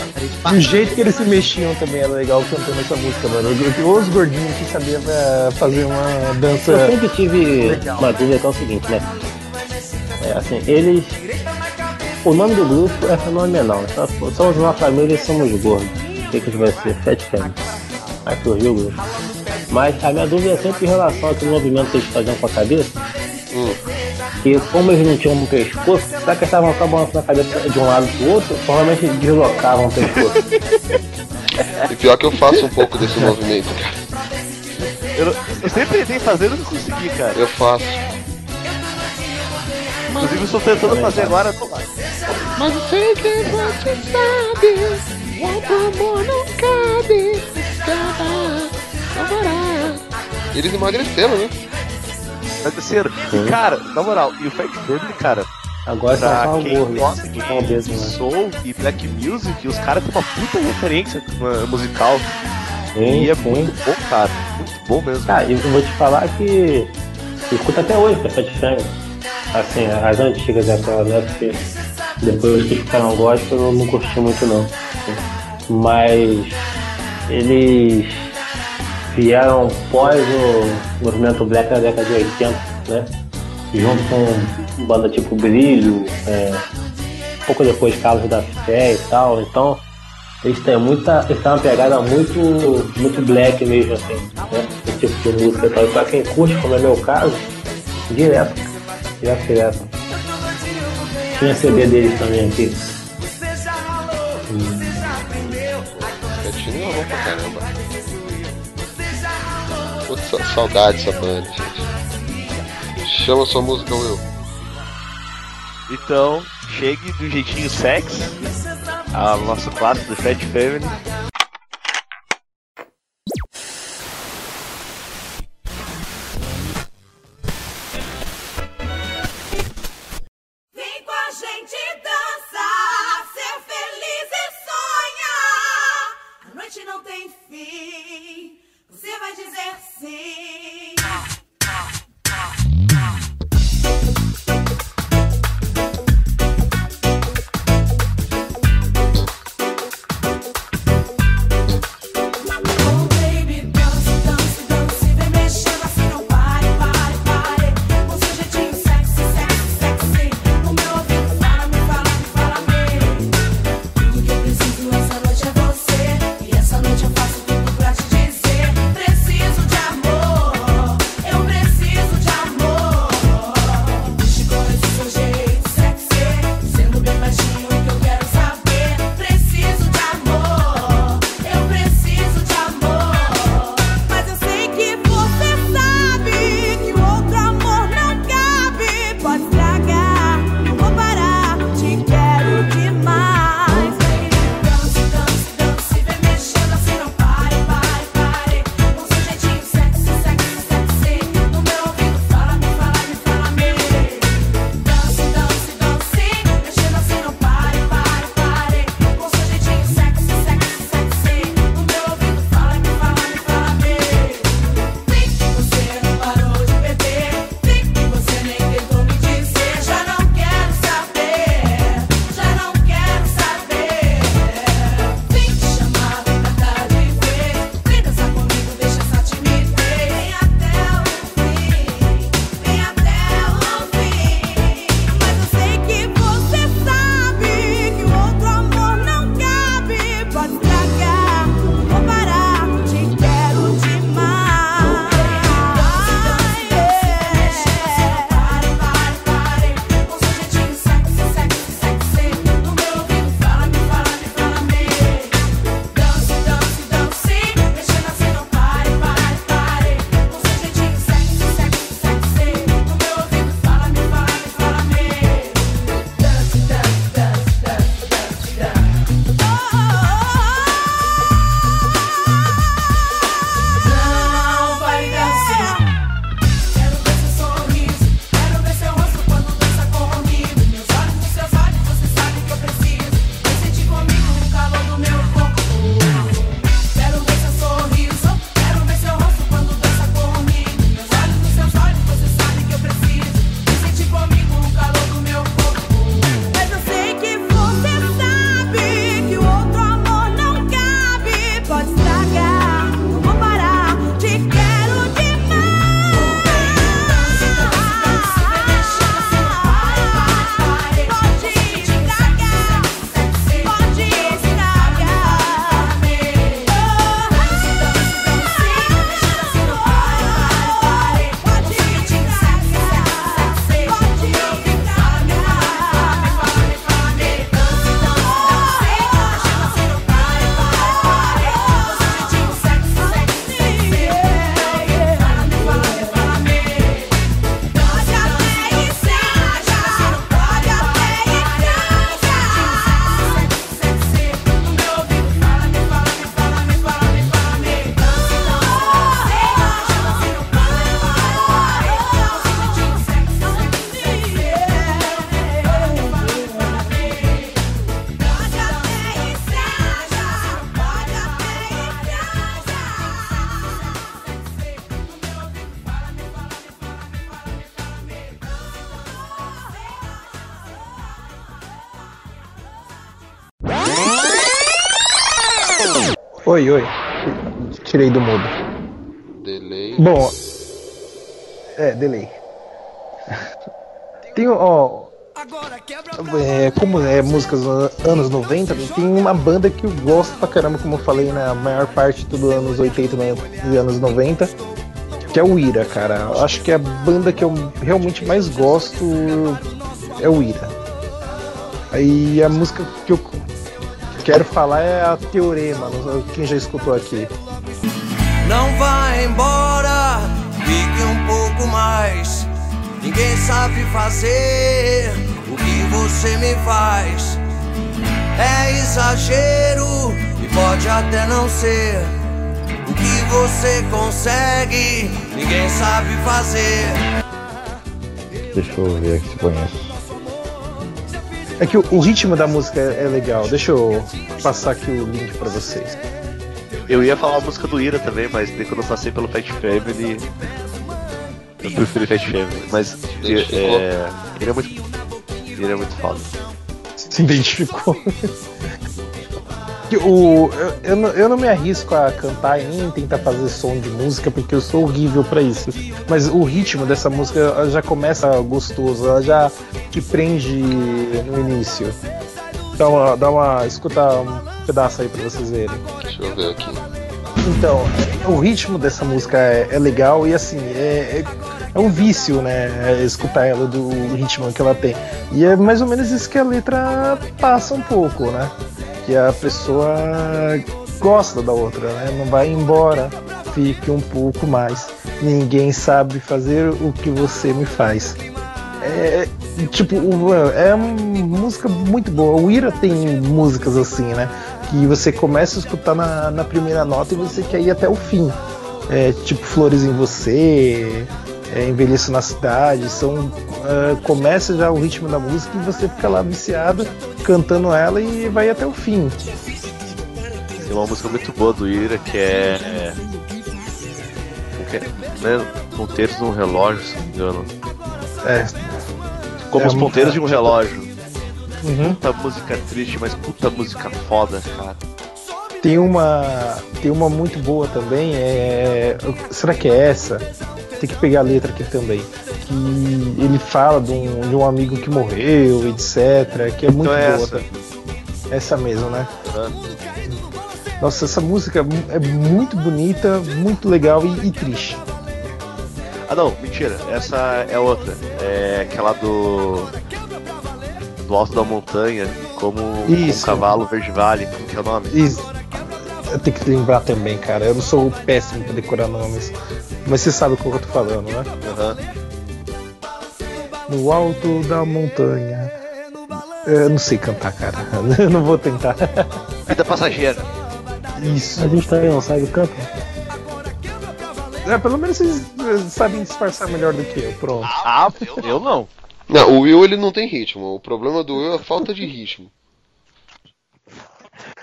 E o jeito que eles se mexiam também era legal cantando essa música, mano. Os gordinhos que sabiam eh, fazer uma dança. Eu sempre tive Legal. uma dúvida que é o seguinte, né? É assim, eles. O nome do grupo é fenomenal. Somos uma família e somos gordos. O que, que vai ser? Fat Family. Grupo. Mas a minha dúvida é sempre em relação àquele movimento que eles faziam com a cabeça. Hum. Que como eles não tinham um pescoço, será que eles estavam só balançando a cabeça de um lado pro outro? Provavelmente deslocavam o pescoço. E pior que eu faço um pouco desse movimento, cara. Eu, eu sempre tentei fazer e não consegui, cara. Eu faço. Inclusive, eu estou tentando fazer agora. tô lá. Mas eu sei que você sabe, o amor não cabe. Eles emagreceram, né? Terceiro, e cara, na moral, e o Fat Family, cara, Agora pra só quem gordos. gosta de, obesos, de né? soul e black music, os caras têm uma puta referência uh, musical. Sim, e é sim. muito bom, cara. Muito bom mesmo. Cara, eu vou te falar que eu escuto até hoje Fat Family. Assim, as antigas aquela, né? Porque depois que ficaram gospel eu não curti muito não. Mas eles vieram pós o movimento black na década de 80, né? Junto com banda tipo Brilho, é, pouco depois Carlos da Fé e tal, então eles têm muita. Eles têm uma pegada muito. muito black mesmo, assim, né? Esse tipo de música e tal. E pra quem curte, como é meu caso, direto. Direto, direto. Tinha CD deles também aqui. Saudade dessa banda, gente. Chama sua música, Will. Então, chegue do jeitinho sexy ao nosso clássico do Fat Family. Oi, oi. Tirei do mudo. Delay. Bom. É, delay. Tem, ó. É, como é músicas dos anos 90, tem uma banda que eu gosto pra caramba, como eu falei na maior parte dos anos 80 e anos 90, que é o Ira, cara. Eu Acho que a banda que eu realmente mais gosto é o Ira. Aí a música que eu quero falar é a Teorema, quem já escutou aqui. Não vá embora, fique um pouco mais. Ninguém sabe fazer o que você me faz. É exagero e pode até não ser. O que você consegue, ninguém sabe fazer. Deixa eu ver aqui se conheço. É que o, o ritmo da música é, é legal. Deixa eu passar aqui o link pra vocês. Eu ia falar a música do Ira também, mas daí quando eu passei pelo Fat Family. Eu preferi Fat Family, mas é, ele é muito. Ele é muito foda. Se identificou. O, eu, eu, não, eu não me arrisco a cantar e nem tentar fazer som de música porque eu sou horrível pra isso. Mas o ritmo dessa música já começa gostoso, ela já te prende no início. Dá uma, dá uma escuta um pedaço aí pra vocês verem. Deixa eu ver aqui. Então, o ritmo dessa música é, é legal e assim, é, é, é um vício, né? escutar ela do ritmo que ela tem. E é mais ou menos isso que a letra passa um pouco, né? Que a pessoa gosta da outra, né? Não vai embora, fique um pouco mais. Ninguém sabe fazer o que você me faz. É, tipo, é uma música muito boa. O Ira tem músicas assim, né? Que você começa a escutar na, na primeira nota e você quer ir até o fim. É, tipo Flores em Você, é, Envelheço na Cidade. São, é, começa já o ritmo da música e você fica lá viciado, cantando ela e vai até o fim. Tem uma música muito boa do Ira que é. como que é? Né? Ponteiros num relógio, se não me engano. É, Como É os um- ponteiros de um relógio. uhum. Puta música triste, mas puta música foda, cara. Tem uma, tem uma muito boa também. É, será que é essa? Tem que pegar a letra aqui também. Que ele fala de um, de um amigo que morreu, etc. Que é muito Então é boa. essa. Essa mesmo, né? Nossa, essa música é muito bonita, muito legal e, e triste. Ah não, mentira. Essa é outra. É aquela do. Do alto da montanha, como um Isso. cavalo verde vale, como que é o nome? E eu tenho que lembrar também, cara. Eu não sou péssimo pra decorar nomes. Mas você sabe o que eu tô falando, né? Aham. No alto da montanha. Eu não sei cantar, cara. Eu não vou tentar. Vida passageira. Isso. A gente também não sabe canto. É, pelo menos vocês eh, sabem disfarçar melhor do que eu. Pronto. Ah, eu, eu não. Não, o Will ele não tem ritmo. O problema do Will é a falta de ritmo.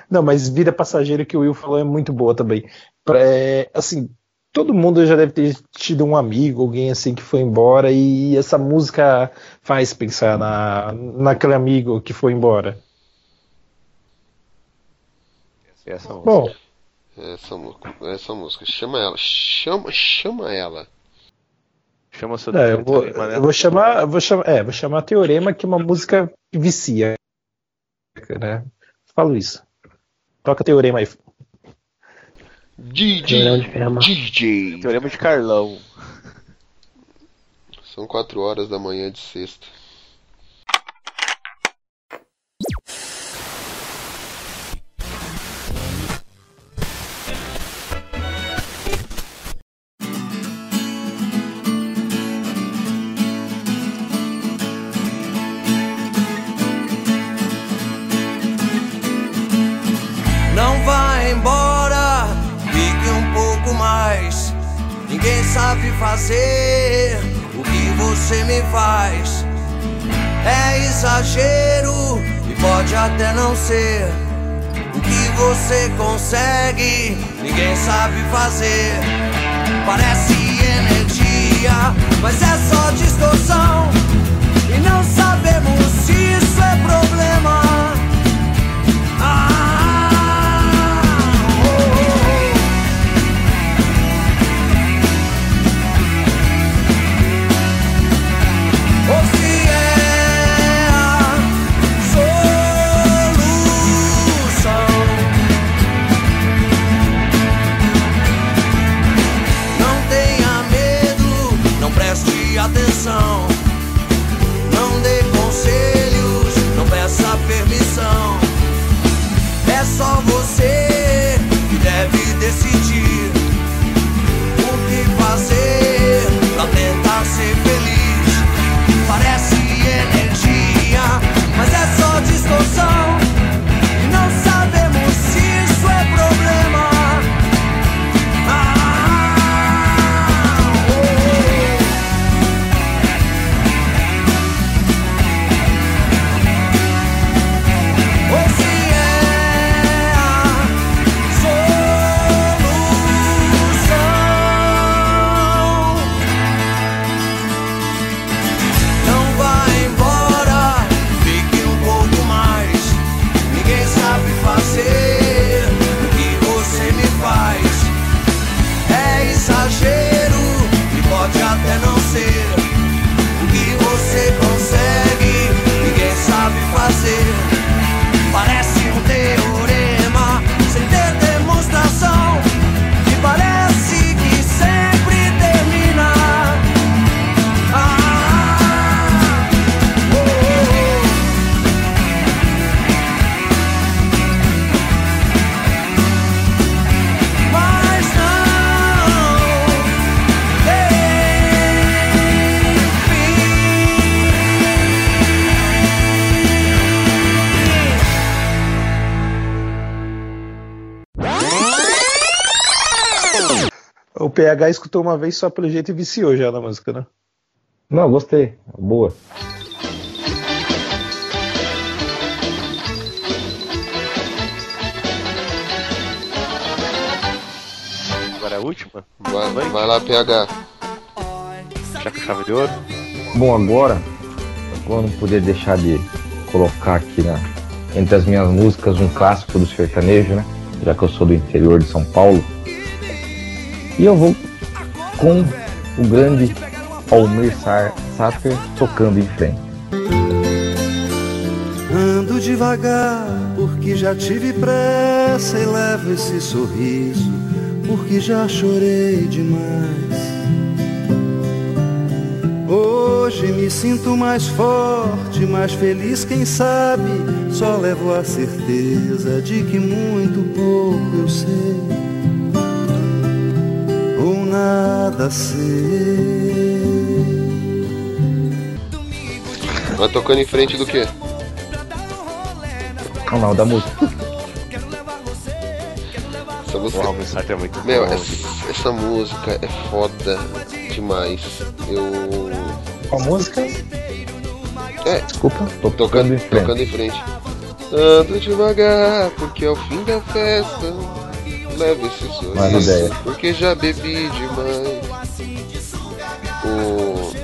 Não, mas Vida Passageira que o Will falou é muito boa também. Pra- é, assim, todo mundo já deve ter tido um amigo, alguém assim que foi embora e essa música faz pensar na, naquele amigo que foi embora. Essa música. Bom, Essa, essa música. Chama ela. Chama, chama ela. Chama seu é, eu, vou, Teorema, né? eu vou chamar, eu vou chamar, é, vou chamar Teorema que é uma música que vicia, né? Falo isso. Toca Teorema aí. Teorema de DJ. DJ. Teorema de Carlão. São 4 horas da manhã de sexta. Até não ser. O que você consegue, ninguém sabe fazer. Parece energia, mas é só distorção. E não sabemos se isso é problema. PH escutou uma vez só pelo jeito e viciou já na música, né? Não, gostei. Boa. Agora é a última? Vai, vai lá, PH. Já com chave de ouro? Bom, agora eu não poder deixar de colocar aqui na, entre as minhas músicas um clássico do sertanejo, né? Já que eu sou do interior de São Paulo. E eu vou com o grande Almir Sater tocando em frente. Ando devagar porque já tive pressa e levo esse sorriso porque já chorei demais. Hoje me sinto mais forte, mais feliz, quem sabe? Só levo a certeza de que muito pouco eu sei nada sei. Vai tocando em frente do quê? Não, não, da música. Essa música. Uau, é muito Meu, bom. essa, essa música é foda demais. Eu. A música? É, Desculpa, tô tocando, tocando em frente. tocando em frente. Ando devagar, porque é o fim da festa. Leva esse sorriso, ideia. porque já bebi demais. O...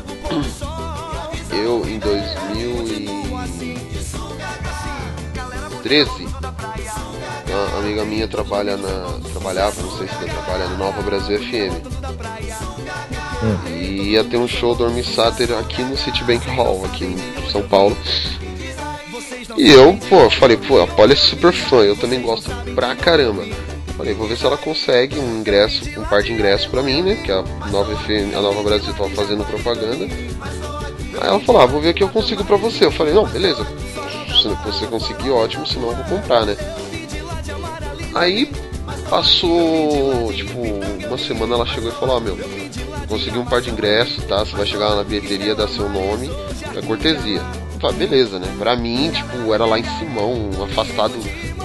Eu, em 2013, uma amiga minha trabalha na... trabalhava, não sei se ainda trabalha, na Nova Brasil FM. E ia ter um show do Sater aqui no Citibank Hall, aqui em São Paulo. E eu, pô, falei, pô, a Polly é super fã, eu também gosto pra caramba. Falei, vou ver se ela consegue um ingresso, um par de ingressos pra mim, né? Que a Nova, FM, a Nova Brasil tava fazendo propaganda. Aí ela falou, ah, vou ver o que eu consigo pra você. Eu falei, não, beleza. Se você conseguir, ótimo, senão eu vou comprar, né? Aí passou, tipo, uma semana ela chegou e falou, ó, meu, consegui um par de ingressos, tá? Você vai chegar lá na bilheteria, dar seu nome, é cortesia. Falei, beleza, né? Pra mim, tipo, era lá em Simão, afastado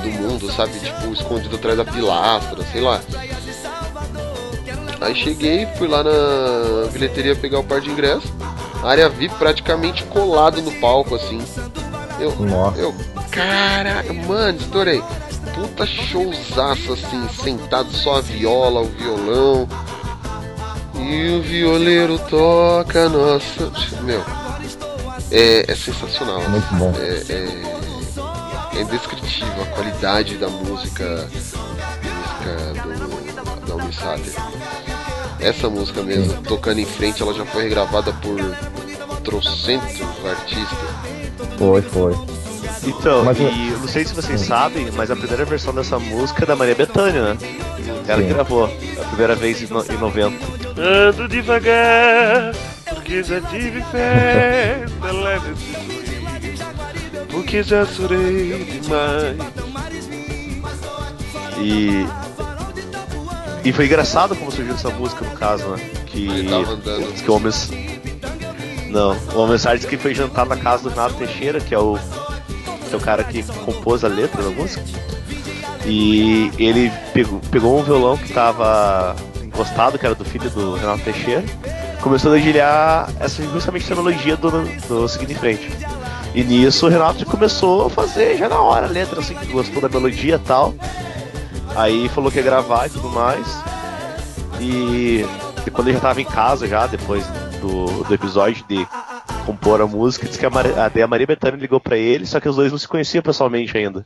do mundo, sabe? Tipo, escondido atrás da pilastra, sei lá. Aí cheguei, fui lá na bilheteria pegar o par de ingressos. Área VIP praticamente colado no palco, assim. Eu, Nossa. eu, caraca, mano, estourei. Puta showzaço, assim, sentado só a viola, o violão. E o violeiro toca, nossa. Meu, é, é sensacional. Muito bom. É, é, é indescritível a qualidade da música, música do, da Unisater. Essa música mesmo, tocando em frente, ela já foi regravada por trocentos artistas. Foi, foi. Então, Mas e eu não sei se vocês sabem, mas a primeira versão dessa música é da Maria Bethânia, né? Ela Sim. que gravou, a primeira vez em, no, em 90. Ando devagar, porque já tive festa, leve esse sorriso, porque já chorei demais. E. E foi engraçado como surgiu essa música, no caso, né? Que. Ele que o homem. Não, o homem disse que foi jantar na casa do Renato Teixeira, que é o que é o cara que compôs a letra da música. E ele pegou, pegou um violão que tava encostado, que era do filho do Renato Teixeira, começou a dedilhar essa, justamente essa do, do Seguindo em Frente. E nisso o Renato começou a fazer já na hora a letra, assim, que gostou da melodia e tal. Aí falou que ia gravar e tudo mais. E, e quando ele já tava em casa já, depois do, do episódio de compor a música, disse que a, Mar a, Maria Bethânia ligou pra ele, só que os dois não se conheciam pessoalmente ainda.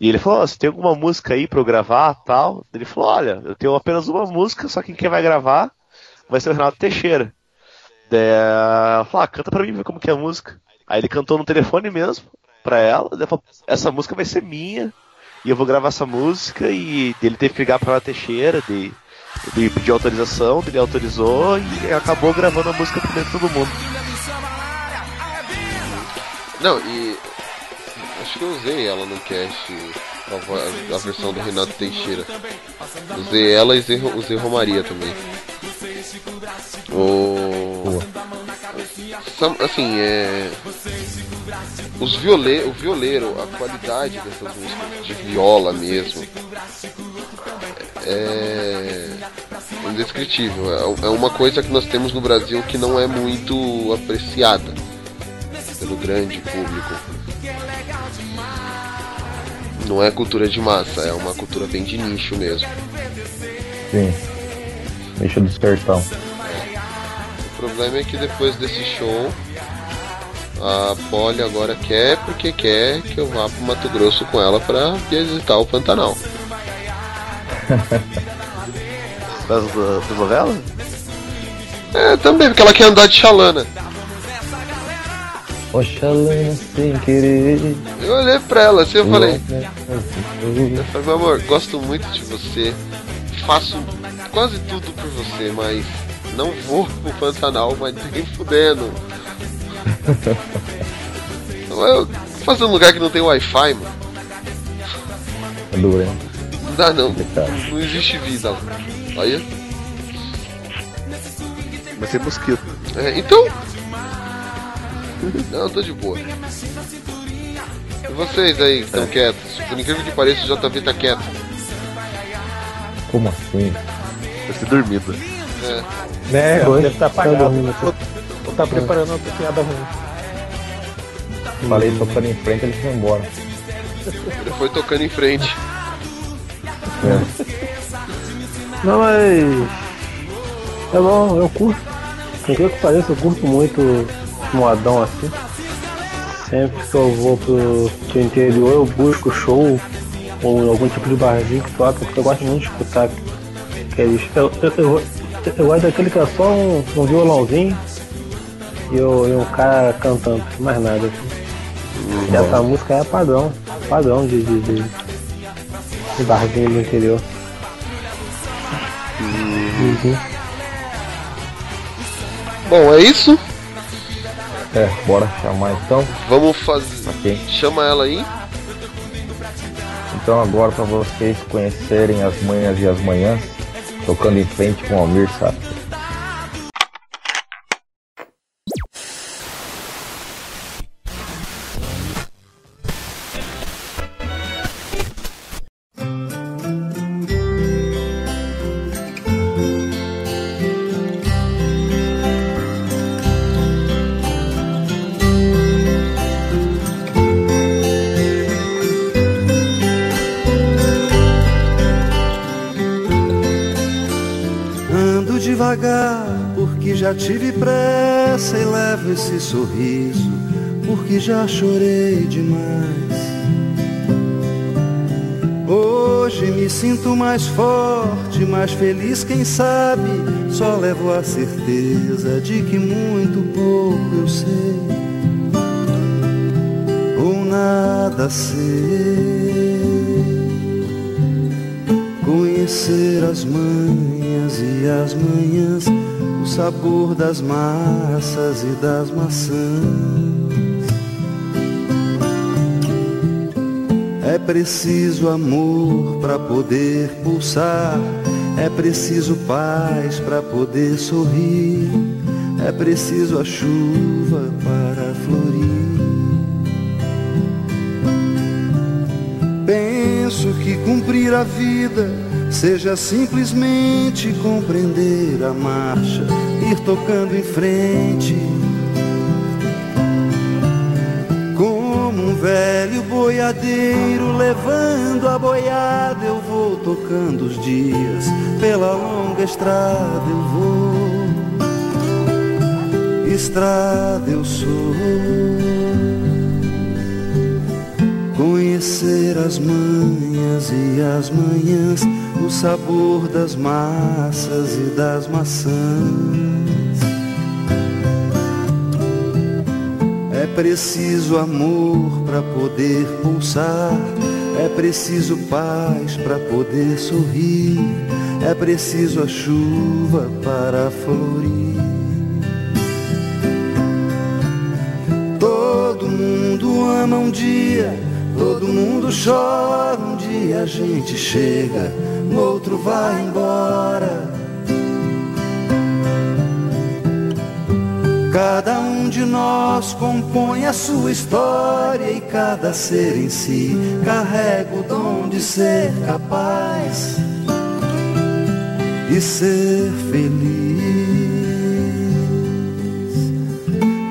E ele falou, "Ó, você tem alguma música aí pra eu gravar tal? Ele falou, olha, eu tenho apenas uma música, só que quem vai gravar vai ser o Renato Teixeira. Ela falou, ah, canta pra mim ver como que é a música. Aí ele cantou no telefone mesmo pra ela, ela falou, essa música vai ser minha, e eu vou gravar essa música, e ele teve que ligar pra Renato Teixeira, de ele pediu autorização, ele autorizou e acabou gravando a música primeiro todo mundo. Não, e acho que eu usei ela no cast, a, a versão do Renato Teixeira. Usei ela e usei, usei Romaria também. O... Sam- Assim, é... Os viole... O violeiro, a qualidade dessas músicas de viola mesmo, é indescritível. É, é uma coisa que nós temos no Brasil que não é muito apreciada pelo grande público. Não é cultura de massa, é uma cultura bem de nicho mesmo. Sim. Nicho do sertão. O problema é que depois desse show, a Polly agora quer porque quer que eu vá pro Mato Grosso com ela pra visitar o Pantanal. Por da novela? É, também, porque ela quer andar de chalana. Oxalá sem querer. Eu olhei pra ela assim eu falei, eu falei, meu amor, gosto muito de você, faço quase tudo por você, mas não vou pro Pantanal, mas nem fudendo. Eu vou fazer um lugar que não tem Wi-Fi, mano. É duro, hein? Não dá não. Complicado. Não existe vida lá. Olha. Vai ser mosquito. É, então. Não, tô de boa. E vocês aí que estão quietos? Por incrível que pareça, o JV tá quieto. Como assim? Vai ser dormido. É. Né, deve estar Tá apagado. Tá preparando outra piada ruim. Falei tocando em frente, ele foi embora. Ele foi tocando em frente. É. Não, mas. É bom, eu curto. Por que que pareça, eu curto muito moadão assim. Sempre que eu vou pro, pro interior, eu busco show ou algum tipo de barzinho que toca, porque eu gosto muito de escutar aqueles. Eu, eu, eu, eu gosto daquele que é só um, um violãozinho e, o- e um cara cantando, mais nada. Assim. E essa música é padrão, padrão de, de, de, de barzinho do interior. Uhum. Bom, é isso. É, bora chamar então. Vamos fazer. Ok. Chama ela aí. Então agora para vocês conhecerem as manhãs e as manhãs, tocando em frente com o Almir Sato. Sorriso porque já chorei demais. Hoje me sinto mais forte, mais feliz, quem sabe? Só levo a certeza de que muito pouco eu sei ou nada sei. Conhecer as manhas e as manhãs, sabor das massas e das maçãs. É preciso amor para poder pulsar, é preciso paz para poder sorrir, é preciso a chuva para florir. Penso que cumprir a vida seja simplesmente compreender a marcha, ir tocando em frente. Como um velho boiadeiro levando a boiada, eu vou tocando os dias, pela longa estrada eu vou. Estrada eu sou. Conhecer as manhas e as manhãs, o sabor das massas e das maçãs. É preciso amor para poder pulsar, é preciso paz para poder sorrir, é preciso a chuva para florir. Todo mundo ama um dia, todo mundo chora. Um dia a gente chega, no outro vai embora. Cada um de nós compõe a sua história e cada ser em si carrega o dom de ser capaz. e ser feliz.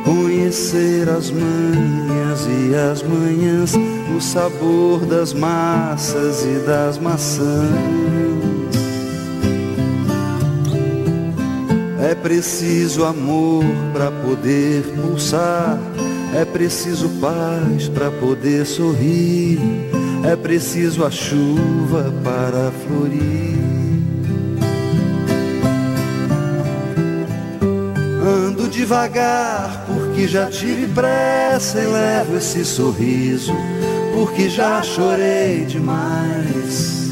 Conhecer as manhas e as manhãs, o sabor das massas e das maçãs. É preciso amor para poder pulsar, é preciso paz para poder sorrir, é preciso a chuva para florir. Ando devagar porque já tive pressa e levo esse sorriso porque já chorei demais.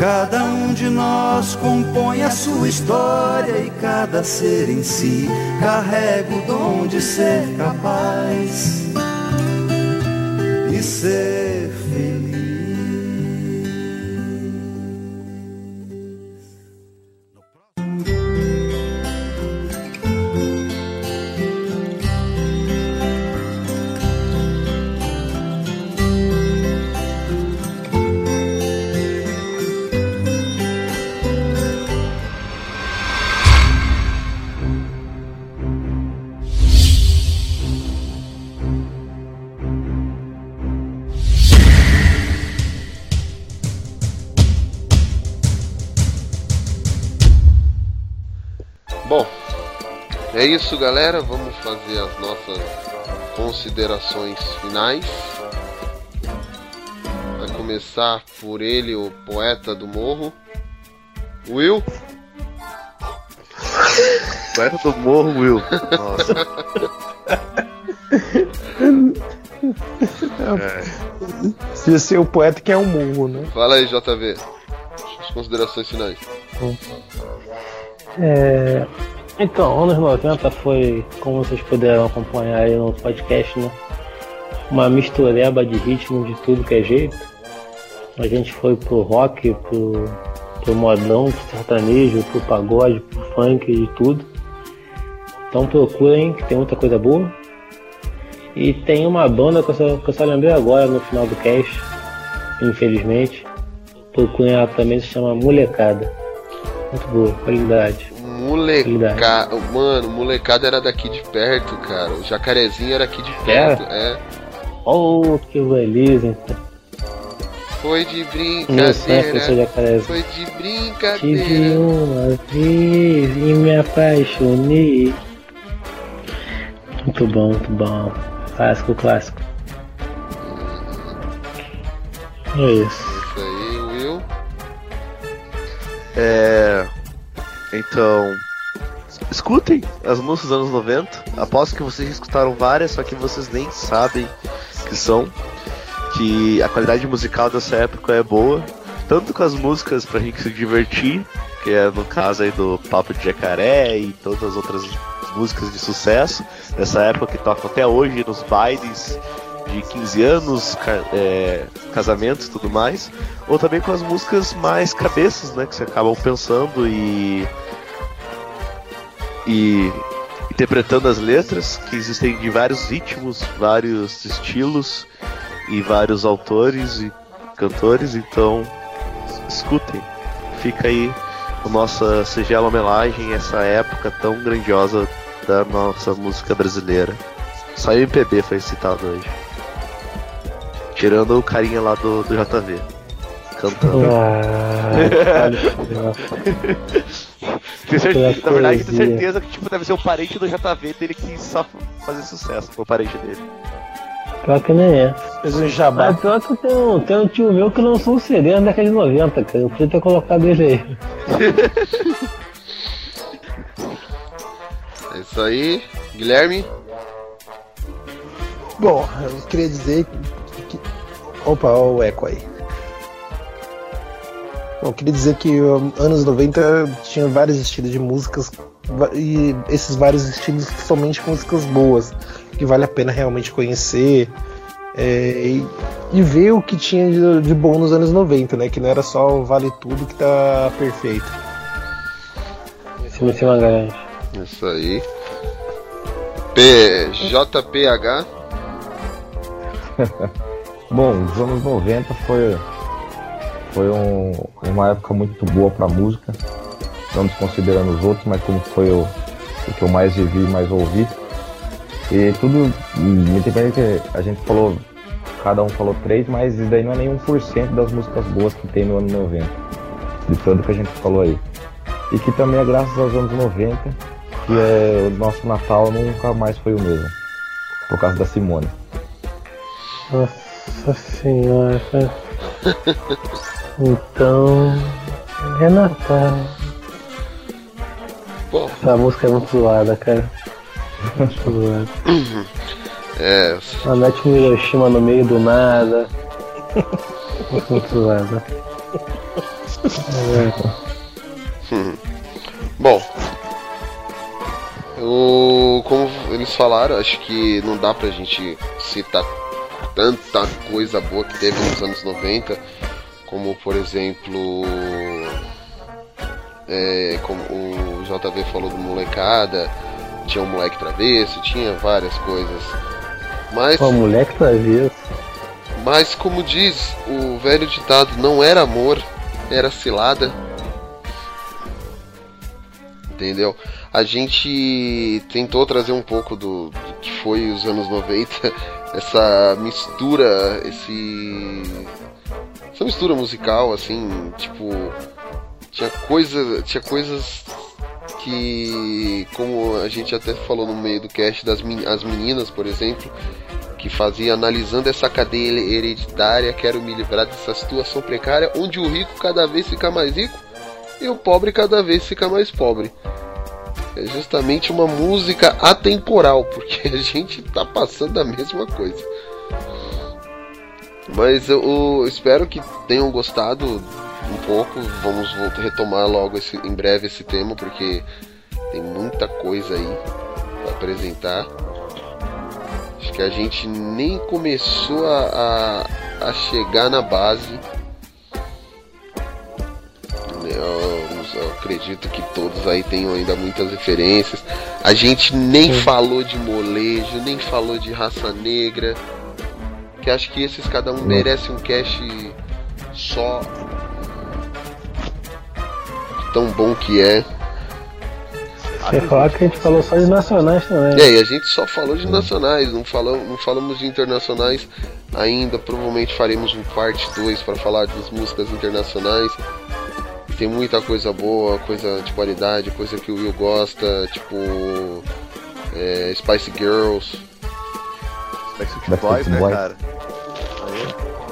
Cada um de nós compõe a sua história e cada ser em si carrega o dom de ser capaz e ser isso, galera. Vamos fazer as nossas considerações finais. Vai começar por ele, o poeta do morro. Will? Poeta do morro, Will. Nossa. Se ser o poeta que é um murro, né? Fala aí, JV. As considerações finais. É, então, anos 90 foi, como vocês puderam acompanhar aí no podcast, né? Uma mistureba de ritmo de tudo que é jeito. A gente foi pro rock, pro, pro modão, pro sertanejo, pro pagode, pro funk, de tudo. Então procurem, que tem muita coisa boa. E tem uma banda que eu só, que eu só lembrei agora no final do cast, infelizmente. Procurem ela também, se chama Molecada. Muito boa, qualidade. Molecada. Mano, molecada era daqui de perto, cara. O jacarezinho era aqui de perto. É. Oh, que beleza. Foi de certo, brincadeira. jacarezinho. Foi de Tive brincadeira. uma vez e me apaixonei. Muito bom, muito bom. Clássico, clássico. É isso. Isso aí, Will. É. Então. Escutem as músicas dos anos 90. Aposto que vocês escutaram várias, só que vocês nem sabem que são. Que a qualidade musical dessa época é boa. Tanto com as músicas pra gente se divertir, que é no caso aí do Papo de Jacaré e todas as outras músicas de sucesso dessa época que tocam até hoje nos bailes de 15 anos, ca- é, casamentos e tudo mais, ou também com as músicas mais cabeças, né, que você acabam pensando e e interpretando as letras, que existem de vários ritmos, vários estilos e vários autores e cantores, então escutem. Fica aí a nossa singela homenagem a essa época tão grandiosa da nossa música brasileira. Só MPB foi citado hoje. Tirando o carinha lá do, do JV. Cantando. Tenho certeza- na verdade, tenho certeza que tipo, deve ser o parente do JV dele que só fazer sucesso, foi o parente dele. Pior que nem é. Fez um jabá. Mas pior que tem um, tem um tio meu que lançou um CD na década de 90, cara. Eu podia ter colocado ele aí. É isso aí. Guilherme? Bom, eu queria dizer que. Opa, ó o eco aí. Bom, eu queria dizer que um, anos 90 tinha vários estilos de músicas e esses vários estilos somente músicas boas, que vale a pena realmente conhecer é, e, e ver o que tinha de, de bom nos anos 90, né? Que não era só o vale tudo que tá perfeito. Em cima, em cima, grande. Isso aí. P... JPH. Bom, os anos 90 foi Foi um- uma época muito boa pra música, não desconsiderando os outros, mas como foi o, o que eu mais vivi e mais ouvi. E tudo, independente que a gente falou, cada um falou três, mas isso daí não é nem 1% das músicas boas que tem no ano 90, de tanto que a gente falou aí. E que também é graças aos anos 90, que é, o nosso Natal nunca mais foi o mesmo, por causa da Simone. Nossa senhora. cara. Então. É Natal. Bom, Essa música é muito zoada, cara. Muito zoada. é. A Net Hiroshima no meio do nada. Muito, muito zoada. É. Bom, o, como eles falaram, acho que não dá pra gente citar tanta coisa boa que teve nos anos 90, como por exemplo, é, como o JV falou do molecada, tinha um moleque travesso, tinha várias coisas. Mas, Pô, moleque travesso. mas como diz o velho ditado, não era amor, era cilada. Entendeu? A gente tentou trazer um pouco do, do que foi os anos 90, essa mistura, esse essa mistura musical assim, tipo, tinha coisa, tinha coisas que como a gente até falou no meio do cast das as meninas, por exemplo, que fazia analisando essa cadeia hereditária, quero me livrar dessa situação precária, onde o rico cada vez fica mais rico e o pobre cada vez fica mais pobre. É justamente uma música atemporal, porque a gente tá passando a mesma coisa. Mas eu, eu espero que tenham gostado um pouco. Vamos retomar logo esse, em breve esse tema, porque tem muita coisa aí para apresentar. Acho que a gente nem começou a, a, a chegar na base. Acredito que todos aí tenham ainda muitas referências. A gente nem falou de molejo, nem falou de raça negra. Que acho que esses cada um merece um cast só. Tão bom que é. Você falar que a gente falou só de nacionais também. É, e a gente só falou de nacionais, não, falamos, não falamos de internacionais ainda. Provavelmente faremos um parte 2 para falar das músicas internacionais. Tem muita coisa boa, coisa de qualidade, coisa que o Will gosta, tipo é, Spice Girls. Backstreet Boys, né, cara?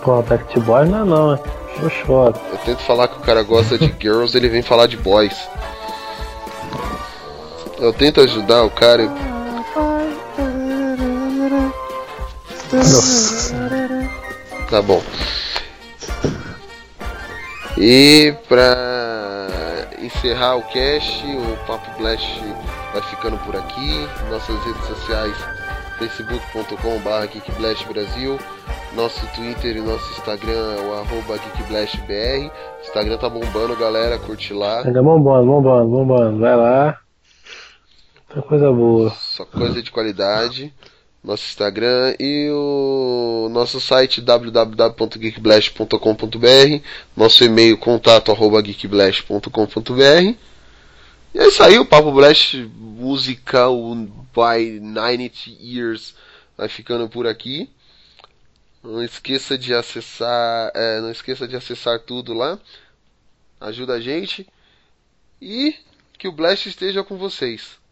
Pô, Backstreet Boys não é não, é. Xoxota. Eu tento falar que o cara gosta de girls, ele vem falar de boys. Eu tento ajudar o cara. e- Tá bom. E pra encerrar o cast, o Papo Blast vai ficando por aqui. Nossas redes sociais, facebook.com.br GeekBlast Brasil. Nosso Twitter e nosso Instagram é o arroba GeekBlastBR. Instagram tá bombando, galera, curte lá. Ainda bombando, bombando, bombando. Vai lá. Outra coisa boa. Só coisa de qualidade. Nosso Instagram e o nosso site www.geekblast.com.br, nosso e-mail contato arroba geekblast.com.br. E é isso aí, o Papo Blast musical by 90 years vai ficando por aqui. Não esqueça de acessar, é, não esqueça de acessar tudo lá. Ajuda a gente e que o Blast esteja com vocês.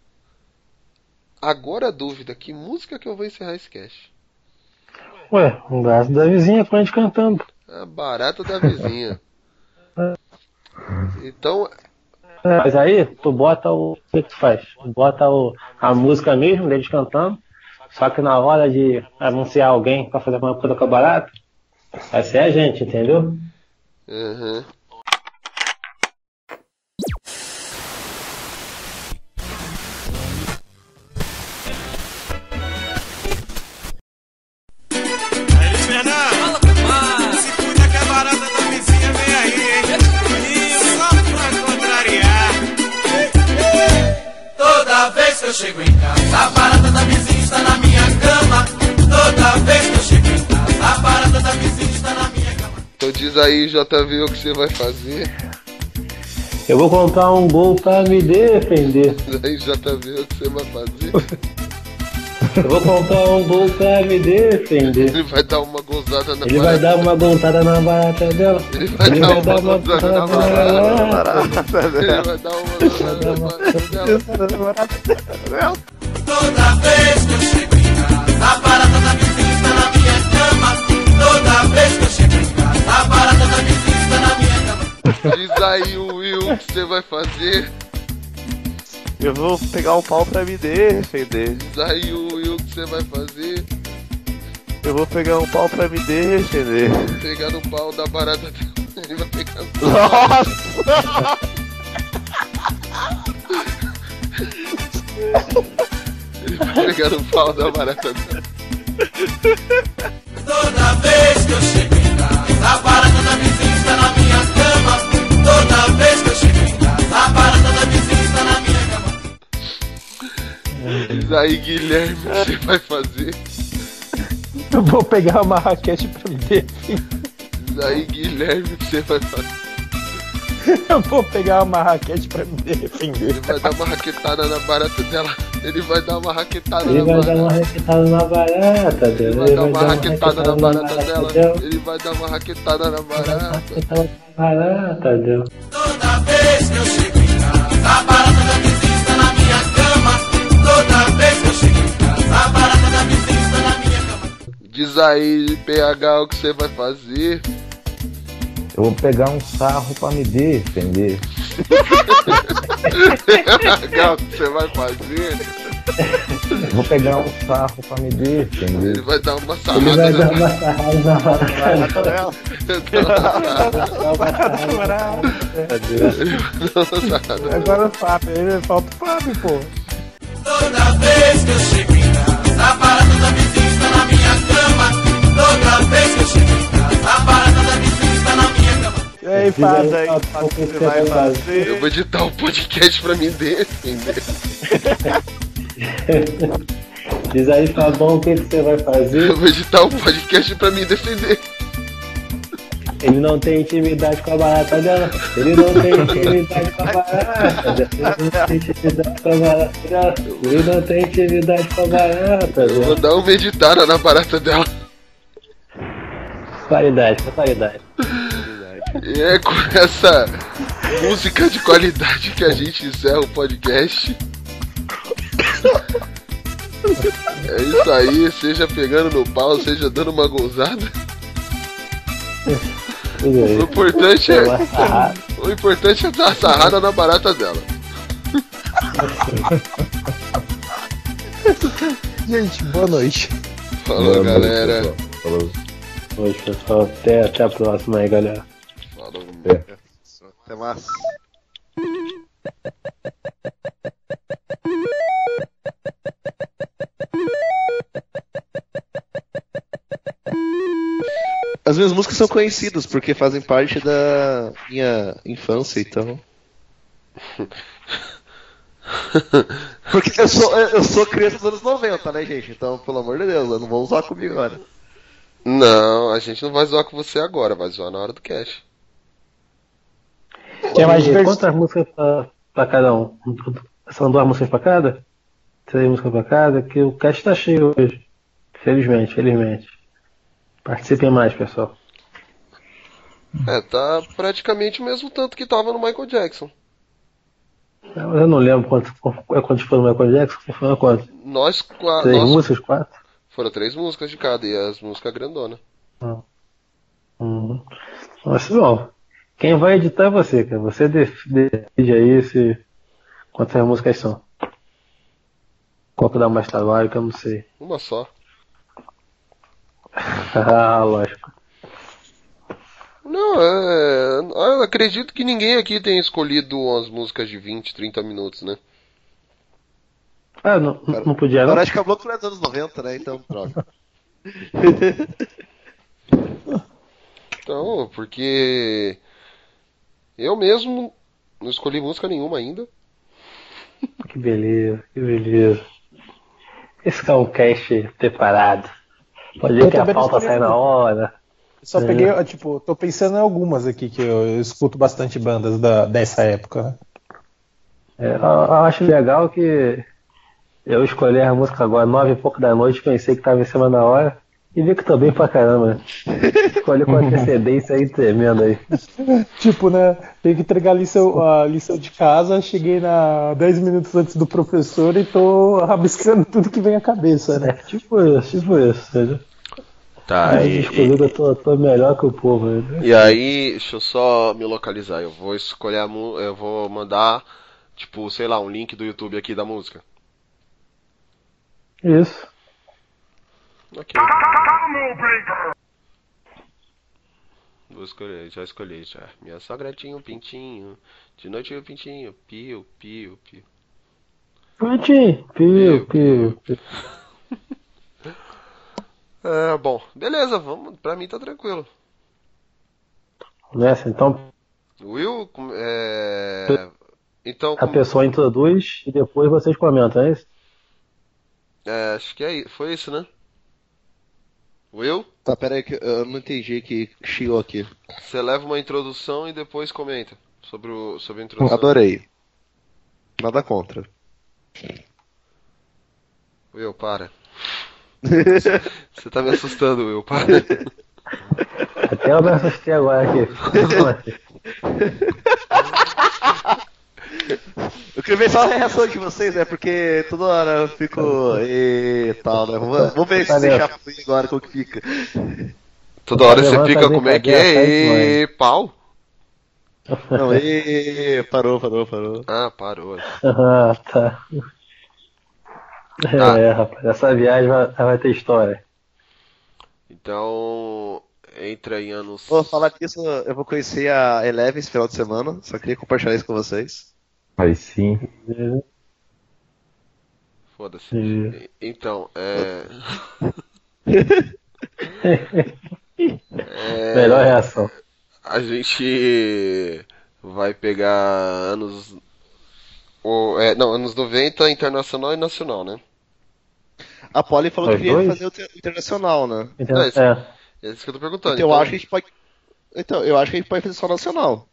Agora a dúvida, que música que eu vou encerrar esse cast? Ué, um gato da vizinha com a gente cantando. A barata da vizinha. Então, É, Mas aí, tu bota o. O que tu faz? Bota o, a música mesmo deles cantando. Só que na hora de anunciar alguém pra fazer uma coisa com a barata, vai ser a gente, entendeu? uhum. Que eu chego em casa, a barata da vizinha está na minha cama. Toda vez que eu chego em casa, a barata da vizinha está na minha cama. então diz aí, JV, o que você vai fazer. Eu vou comprar um gol pra me defender. Diz aí, JV, o que você vai fazer. Eu vou comprar um gol pra me defender. Ele vai dar uma gozada na Ele vai dar uma gontada na barata dela. Ele vai Ele dar vai uma gozada na barata. Ele vai dar uma gozada na barata dela. Toda vez que eu chego em casa, a barata da vizinha está na minha cama. Toda vez que eu chego em casa, a barata da vizinha está na minha cama. Diz aí, Will, o que você vai fazer. Eu vou pegar um pau pra me defender. Diz aí, Will, o que você vai fazer. Eu vou pegar um pau pra me defender. Pegar no pau da barata. Ele vai pegar no Nossa! Ele vai pegar no pau da barata. Toda vez que eu chego em casa, a barata da vizinha está na minha cama. Toda vez que eu chego aí, Guilherme, o que você vai fazer. Eu vou pegar uma raquete pra me defender. Aí, Guilherme, o que você vai fazer. Eu vou pegar uma raquete pra me defender. Ele vai dar uma raquetada na barata dela. Ele vai dar uma raquetada Ele na vai dar barata uma raquetada na barata Ele dela. vai dar uma raquetada na barata dela. Ele vai dar uma raquetada na barata. Raquetada na barata dela. Toda vez que eu chego em casa, Diz aí, PH, o que você vai fazer. Eu vou pegar um sarro pra me defender. PH, o que você vai fazer. Eu vou pegar um sarro pra me defender. Ele vai dar uma Ele vai sarrada dar uma sarrada na dela. Agora o Fábio, ele falta o Fábio, pô. Toda vez que eu chego em casa, a barata da vizinha Toda vez que eu chego em casa, a barata da vizinha está na minha cama. E aí, Diz aí, Fábio? Fábio, o que você vai Eu fazer? vou editar o podcast pra me defender. Diz aí, Fabão, o que que você vai fazer? Eu vou editar o podcast pra me defender. Ele não tem intimidade com a barata dela. Ele não tem intimidade com a barata dela. Ele não tem intimidade com a barata dela. Ele não tem intimidade com a barata Eu vou dela. dar uma editada na barata dela. Qualidade, qualidade. E é com essa música de qualidade que a gente encerra o podcast. É isso aí, seja pegando no pau, seja dando uma gozada. O importante é, o importante é dar a sarrada na barata dela. Gente, boa noite. Falou, galera. Falou. Hoje, pessoal. Até, até a próxima aí, galera. Falou. Até mais. As minhas músicas são conhecidas porque fazem parte da minha infância, então. Porque eu sou, eu sou criança dos anos 90, né, gente? Então, pelo amor de Deus, eu não vou usar comigo agora. Não, a gente não vai zoar com você agora, vai zoar na hora do cast. É mais divertido. Quantas músicas pra, pra cada um? São duas músicas pra cada? Três músicas pra cada? Que o cast tá cheio hoje. Felizmente, felizmente. Participem mais, pessoal. É, tá praticamente o mesmo tanto que tava no Michael Jackson. Eu não lembro quantos, quantos foram no Michael Jackson. Foram quantos? Nós, qua- Três nós músicas? Quatro? Foram três músicas de cada e as músicas grandona. Uhum. Nossa, bom. Quem vai editar é você, cara. Você decide aí se quantas músicas são. Qual que dá mais trabalho, que eu não sei. Uma só. ah, lógico. Não, é. Eu acredito que ninguém aqui tenha escolhido umas músicas de 20, 30 minutos, né? Ah, não, não podia não? Agora acho que a Bloco é dos anos 90, né? Então, droga. Então, porque. Eu mesmo não escolhi música nenhuma ainda. Que beleza, que beleza. Esse é um cast preparado. Pode ver que a pauta sai na nada. hora. Só peguei, ó, tipo, tô pensando em algumas aqui que eu, eu escuto bastante bandas da, dessa época, né? É, eu, eu acho legal que eu escolhi a música agora, nove e pouco da noite, pensei que tava em cima da hora. E vi que tô bem pra caramba. Escolhi com antecedência aí tremenda aí. Tipo, né? Tenho que entregar a lição, a lição de casa, cheguei na 10 minutos antes do professor e tô rabiscando tudo que vem à cabeça, né? Tipo isso, tipo isso. entendeu? Tá, Aí e, descobri que eu tô, tô melhor que o povo. né? e aí, deixa eu só me localizar. Eu vou escolher a eu vou mandar, tipo, sei lá, um link do YouTube aqui da música. Isso. Ok. Vou escolher, já escolhi já. Minha sogra tinha um pintinho. De noite um pintinho. Pio, pio, pio. Prontinho. Pio, pio, pio. É, bom, beleza, vamos. Pra mim tá tranquilo. Nessa, então Will, é. Então, a como- pessoa introduz e depois vocês comentam, é isso? É, acho que é, foi isso, né? Will, Tá, pera aí que eu não entendi que chegou aqui. você leva uma introdução e depois comenta sobre, o, sobre a introdução. Adorei. Nada contra. Will, para. Você tá me assustando, Will, para. Até eu me assustei agora aqui. Eu queria ver só a reação de vocês, né? Porque toda hora eu fico. E tal, né? Vamos, ver se Tá você chapa agora como que fica. Toda hora você fica, como é que é? E pau? Não, e parou, parou, parou. Ah, parou. Ah, tá. Tá. É, rapaz, essa viagem vai, vai ter história. Então, entra em anos. Vou falar disso, eu vou conhecer a Eleven esse final de semana. Só queria compartilhar isso com vocês. Aí sim. Foda-se. E- Então, é. É, Melhor reação. A gente vai pegar anos. O, é, não, anos 90, internacional e nacional, né? A Polly falou Os que queria fazer o te- internacional, né? Então, É, isso- é, É isso que eu tô perguntando. Então eu acho que a gente pode. Então, eu acho que a gente pode fazer só nacional.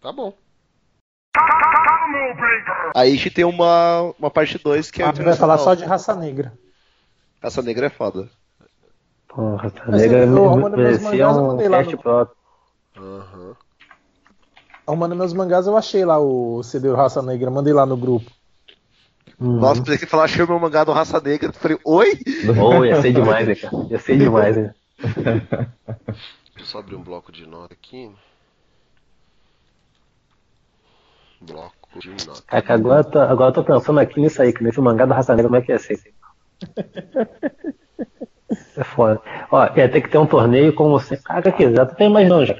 Tá bom. Aí a gente tem uma, uma parte 2 que é Ah, vai falar só de raça negra. Essa negra é foda. porra, Mas negra meus merecia mangás, eu um mandei lá cast no- próprio. Aham. Arrumando meus mangás, eu achei lá o CD do Raça Negra, mandei lá no grupo. Uhum. Nossa, pensei que falar achei o meu mangá do Raça Negra. Eu falei, oi? Ou ia ser demais, né, cara? Ia ser demais, né? Deixa eu só abrir um bloco de nota aqui. Bloco de nota. Que agora, eu tô, agora eu tô pensando aqui nisso aí, que nesse mangá do Raça Negra, como é que ia ser? É foda. Ó, ia ter que ter um torneio como você. Cara, que já tô imaginando já.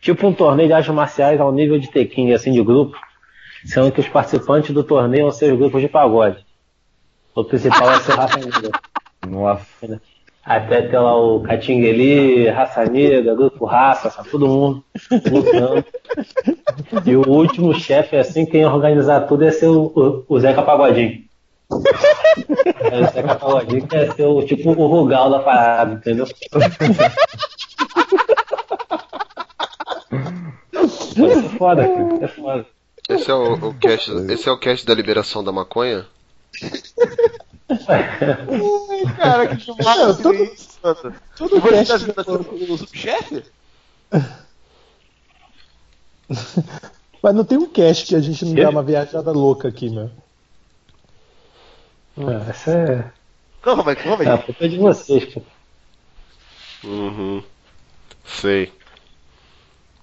Tipo um torneio de artes marciais ao nível de Tekken, assim, de grupo. Sendo que os participantes do torneio vão ser os grupos de pagode. O principal vai ser Raça Negra. Nossa. Até ter lá o Catingueli, Raça Negra, Grupo Raça, tá todo mundo lutando. E o último chefe, assim, quem organizar tudo ia ser o, o, o Zeca Pagodinho. É, o Zeca Pagodinho que ia ser o, tipo o Rugal da parada, entendeu? É foda, cara. É foda. Esse é o, o cast, esse é o cast da liberação da maconha? Cara, que demais todo- isso, mano. Tudo Eu vou cast ajudar o subchefe? Mas não tem um cast que a gente não dá uma viajada louca aqui, meu. Ah, Essa é. Não, vai, calma É a aí. culpa é de vocês, cara. Uhum. Sei.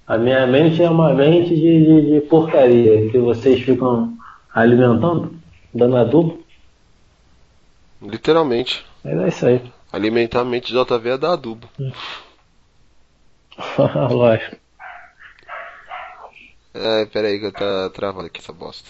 A minha mente é uma mente de, de, de porcaria que vocês ficam alimentando, dando adubo. Literalmente. Mas é isso aí. Alimentar a mente de JV é dar adubo. Lógico. É, pera aí que eu tá travando aqui essa bosta.